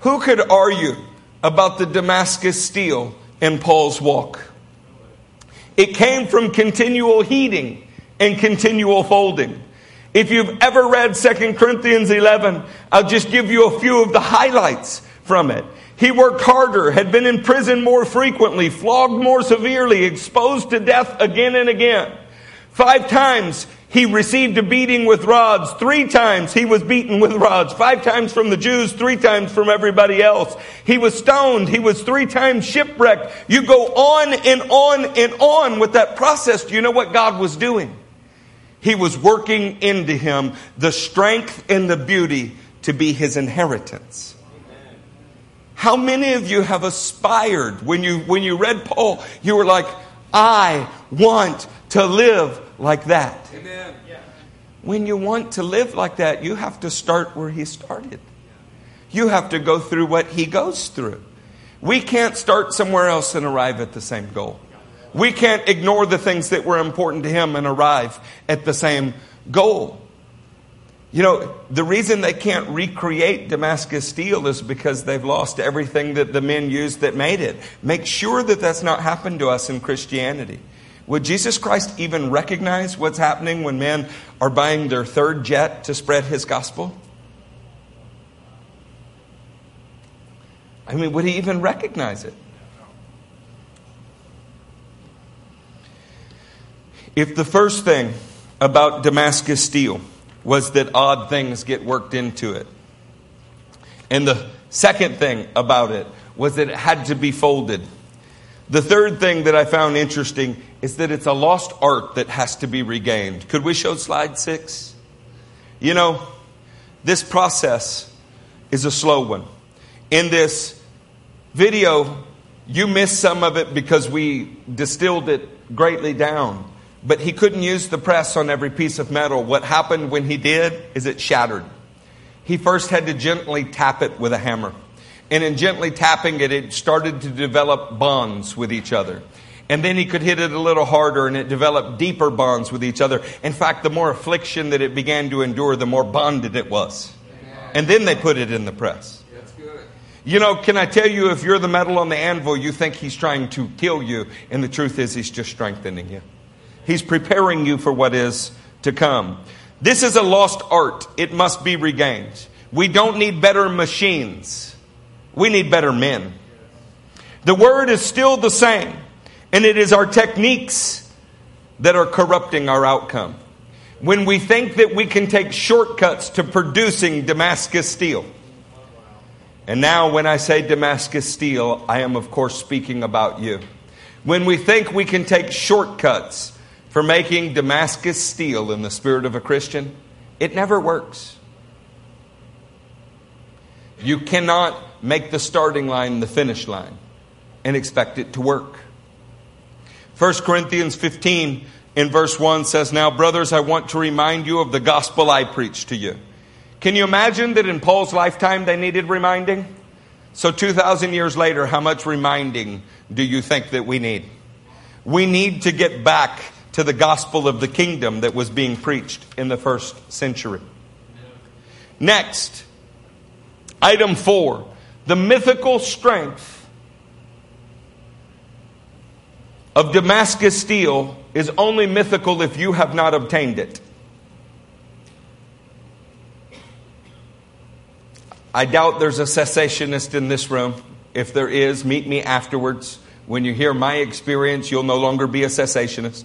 Who could argue about the Damascus steel in Paul's walk? It came from continual heating and continual folding. If you've ever read 2 Corinthians 11, I'll just give you a few of the highlights from it. He worked harder, had been in prison more frequently, flogged more severely, exposed to death again and again. Five times he received a beating with rods. Three times he was beaten with rods. Five times from the Jews, three times from everybody else. He was stoned. He was three times shipwrecked. You go on and on and on with that process. Do you know what God was doing? He was working into him the strength and the beauty to be his inheritance. How many of you have aspired when you, when you read Paul, you were like, I want to live like that. Amen. When you want to live like that, you have to start where he started. You have to go through what he goes through. We can't start somewhere else and arrive at the same goal. We can't ignore the things that were important to him and arrive at the same goal. You know, the reason they can't recreate Damascus steel is because they've lost everything that the men used that made it. Make sure that that's not happened to us in Christianity. Would Jesus Christ even recognize what's happening when men are buying their third jet to spread his gospel? I mean, would he even recognize it? If the first thing about Damascus steel was that odd things get worked into it, and the second thing about it was that it had to be folded the third thing that I found interesting is that it's a lost art that has to be regained. Could we show slide six? You know, this process is a slow one. In this video, you missed some of it because we distilled it greatly down. But he couldn't use the press on every piece of metal. What happened when he did is it shattered. He first had to gently tap it with a hammer. And in gently tapping it, it started to develop bonds with each other. And then he could hit it a little harder and it developed deeper bonds with each other. In fact, the more affliction that it began to endure, the more bonded it was. And then they put it in the press. You know, can I tell you, if you're the metal on the anvil, you think he's trying to kill you, and the truth is, he's just strengthening you. He's preparing you for what is to come. This is a lost art. It must be regained. We don't need better machines. We need better men. The word is still the same, and it is our techniques that are corrupting our outcome. When we think that we can take shortcuts to producing Damascus steel. And now, when I say Damascus steel, I am, of course, speaking about you. When we think we can take shortcuts for making Damascus steel in the spirit of a Christian, it never works. You cannot make the starting line the finish line and expect it to work. 1 Corinthians 15 in verse 1 says, Now, brothers, I want to remind you of the gospel I preached to you. Can you imagine that in Paul's lifetime they needed reminding? So, 2,000 years later, how much reminding do you think that we need? We need to get back to the gospel of the kingdom that was being preached in the first century. Next, item four the mythical strength of Damascus steel is only mythical if you have not obtained it. I doubt there's a cessationist in this room. If there is, meet me afterwards. When you hear my experience, you'll no longer be a cessationist.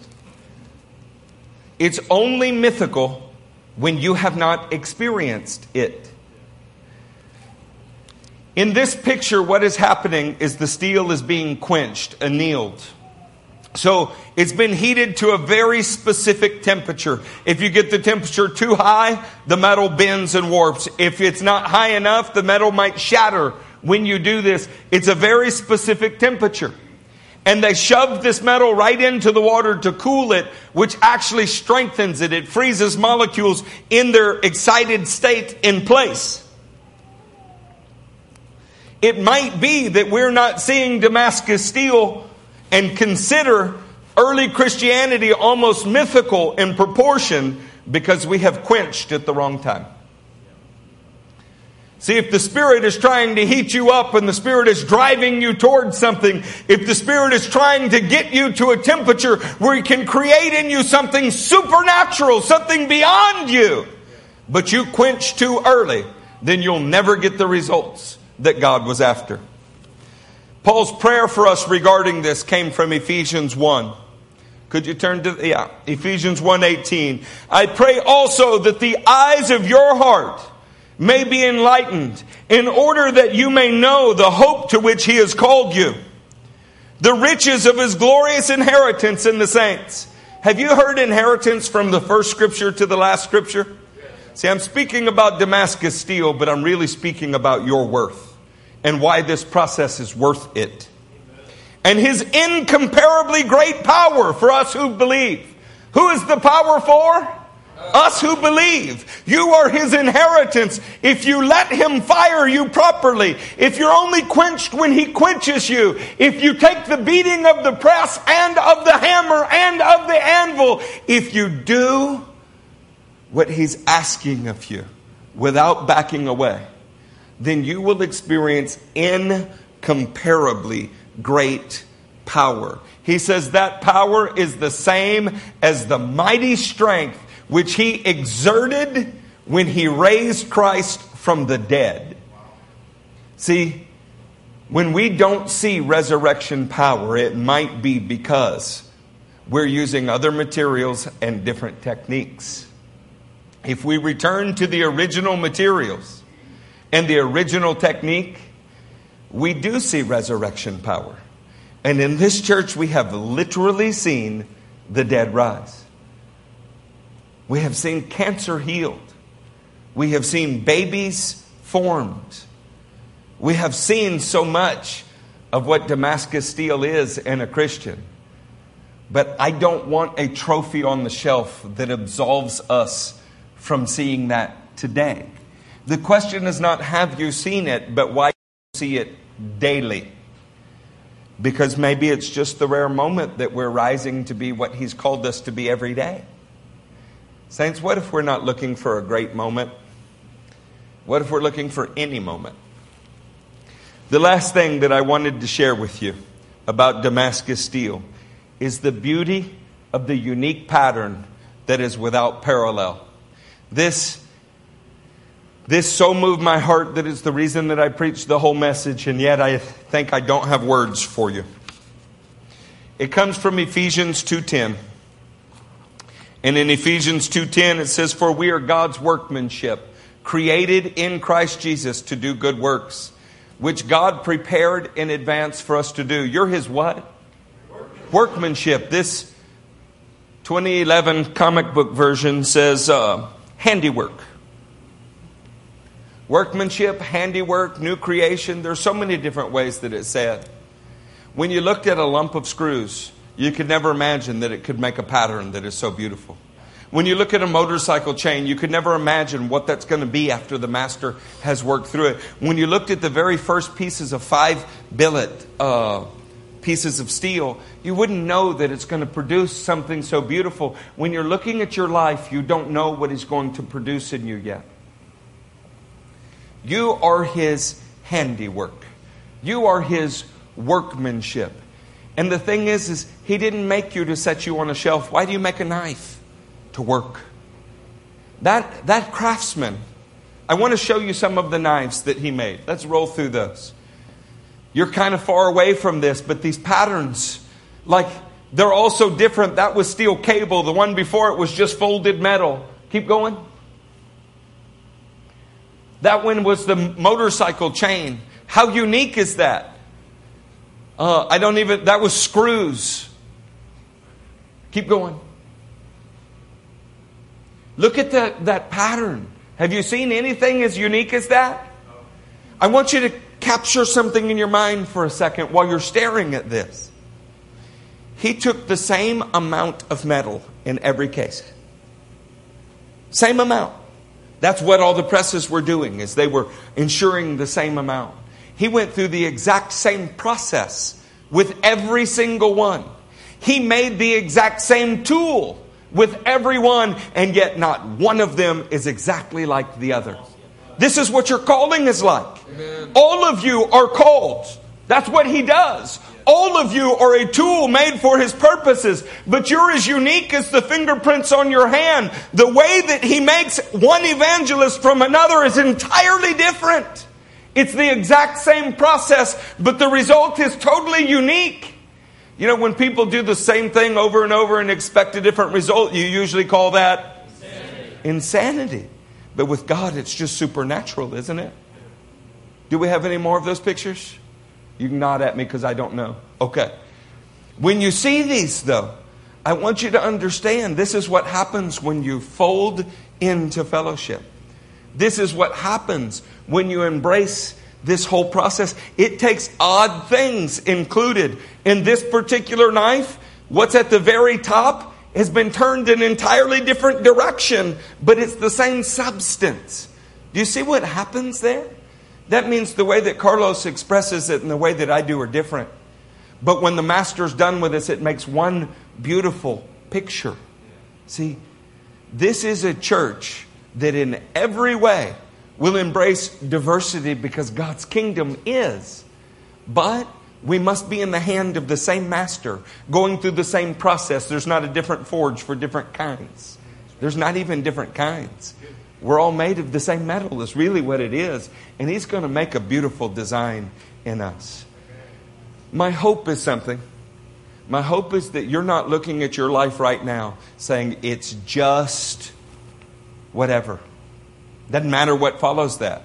It's only mythical when you have not experienced it. In this picture, what is happening is the steel is being quenched, annealed. So it's been heated to a very specific temperature. If you get the temperature too high, the metal bends and warps. If it's not high enough, the metal might shatter when you do this. It's a very specific temperature. And they shove this metal right into the water to cool it, which actually strengthens it. It freezes molecules in their excited state in place. It might be that we're not seeing Damascus steel and consider early Christianity almost mythical in proportion because we have quenched at the wrong time. See, if the Spirit is trying to heat you up and the Spirit is driving you towards something, if the Spirit is trying to get you to a temperature where He can create in you something supernatural, something beyond you, but you quench too early, then you'll never get the results that God was after. Paul's prayer for us regarding this came from Ephesians 1. Could you turn to yeah, Ephesians 1:18. I pray also that the eyes of your heart may be enlightened in order that you may know the hope to which he has called you, the riches of his glorious inheritance in the saints. Have you heard inheritance from the first scripture to the last scripture? See, I'm speaking about Damascus steel, but I'm really speaking about your worth and why this process is worth it. And his incomparably great power for us who believe. Who is the power for? Us who believe. You are his inheritance if you let him fire you properly. If you're only quenched when he quenches you. If you take the beating of the press and of the hammer and of the anvil. If you do what he's asking of you without backing away then you will experience incomparably great power. He says that power is the same as the mighty strength which he exerted when he raised Christ from the dead. See, when we don't see resurrection power, it might be because we're using other materials and different techniques. If we return to the original materials, and the original technique, we do see resurrection power. And in this church, we have literally seen the dead rise. We have seen cancer healed. We have seen babies formed. We have seen so much of what Damascus steel is in a Christian. But I don't want a trophy on the shelf that absolves us from seeing that today. The question is not have you seen it, but why you see it daily. Because maybe it's just the rare moment that we're rising to be what He's called us to be every day. Saints, what if we're not looking for a great moment? What if we're looking for any moment? The last thing that I wanted to share with you about Damascus steel is the beauty of the unique pattern that is without parallel. This this so moved my heart that it's the reason that I preached the whole message, and yet I think I don't have words for you. It comes from Ephesians 2:10. And in Ephesians 2:10 it says for we are God's workmanship, created in Christ Jesus to do good works, which God prepared in advance for us to do. You're his what? Workmanship. This 2011 comic book version says uh, handiwork Workmanship, handiwork, new creation. There's so many different ways that it's said. When you looked at a lump of screws, you could never imagine that it could make a pattern that is so beautiful. When you look at a motorcycle chain, you could never imagine what that's going to be after the master has worked through it. When you looked at the very first pieces of five billet uh, pieces of steel, you wouldn't know that it's going to produce something so beautiful. When you're looking at your life, you don't know what He's going to produce in you yet. You are His handiwork, you are His workmanship. And the thing is, is He didn't make you to set you on a shelf. Why do you make a knife? to work. That, that craftsman, I want to show you some of the knives that he made. Let's roll through those. You're kind of far away from this, but these patterns, like, they're all so different. That was steel cable. The one before it was just folded metal. Keep going. That one was the motorcycle chain. How unique is that? Uh, I don't even, that was screws. Keep going. Look at that, that pattern. Have you seen anything as unique as that? I want you to capture something in your mind for a second while you're staring at this. He took the same amount of metal in every case. Same amount. That's what all the presses were doing is they were ensuring the same amount. He went through the exact same process with every single one. He made the exact same tool with everyone, and yet not one of them is exactly like the other. This is what your calling is like. Amen. All of you are called. That's what he does. All of you are a tool made for his purposes, but you're as unique as the fingerprints on your hand. The way that he makes one evangelist from another is entirely different. It's the exact same process, but the result is totally unique. You know, when people do the same thing over and over and expect a different result, you usually call that insanity. insanity. But with God, it's just supernatural, isn't it? Do we have any more of those pictures? You can nod at me because I don't know. Okay. When you see these, though, I want you to understand this is what happens when you fold into fellowship. This is what happens when you embrace this whole process. It takes odd things included. In this particular knife, what's at the very top has been turned in an entirely different direction, but it's the same substance. Do you see what happens there? That means the way that Carlos expresses it and the way that I do are different. But when the master's done with us, it makes one beautiful picture. See, this is a church that in every way will embrace diversity because God's kingdom is. But we must be in the hand of the same master, going through the same process. There's not a different forge for different kinds. There's not even different kinds. We're all made of the same metal, is really what it is. And He's going to make a beautiful design in us. My hope is something. My hope is that you're not looking at your life right now saying it's just whatever. Doesn't matter what follows that.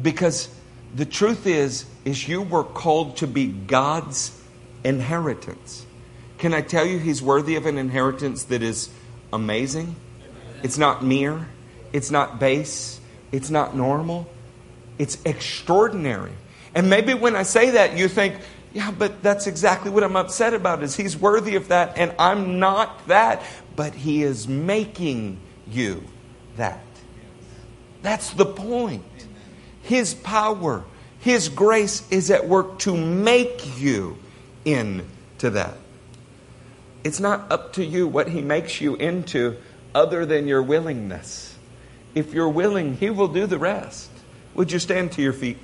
Because the truth is, is you were called to be God's inheritance. Can I tell you he's worthy of an inheritance that is amazing? It's not mere, it's not base, it's not normal, it's extraordinary. And maybe when I say that, you think, yeah, but that's exactly what I'm upset about is he's worthy of that and I'm not that, but he is making you that. That's the point. His power, His grace is at work to make you into that. It's not up to you what He makes you into other than your willingness. If you're willing, He will do the rest. Would you stand to your feet?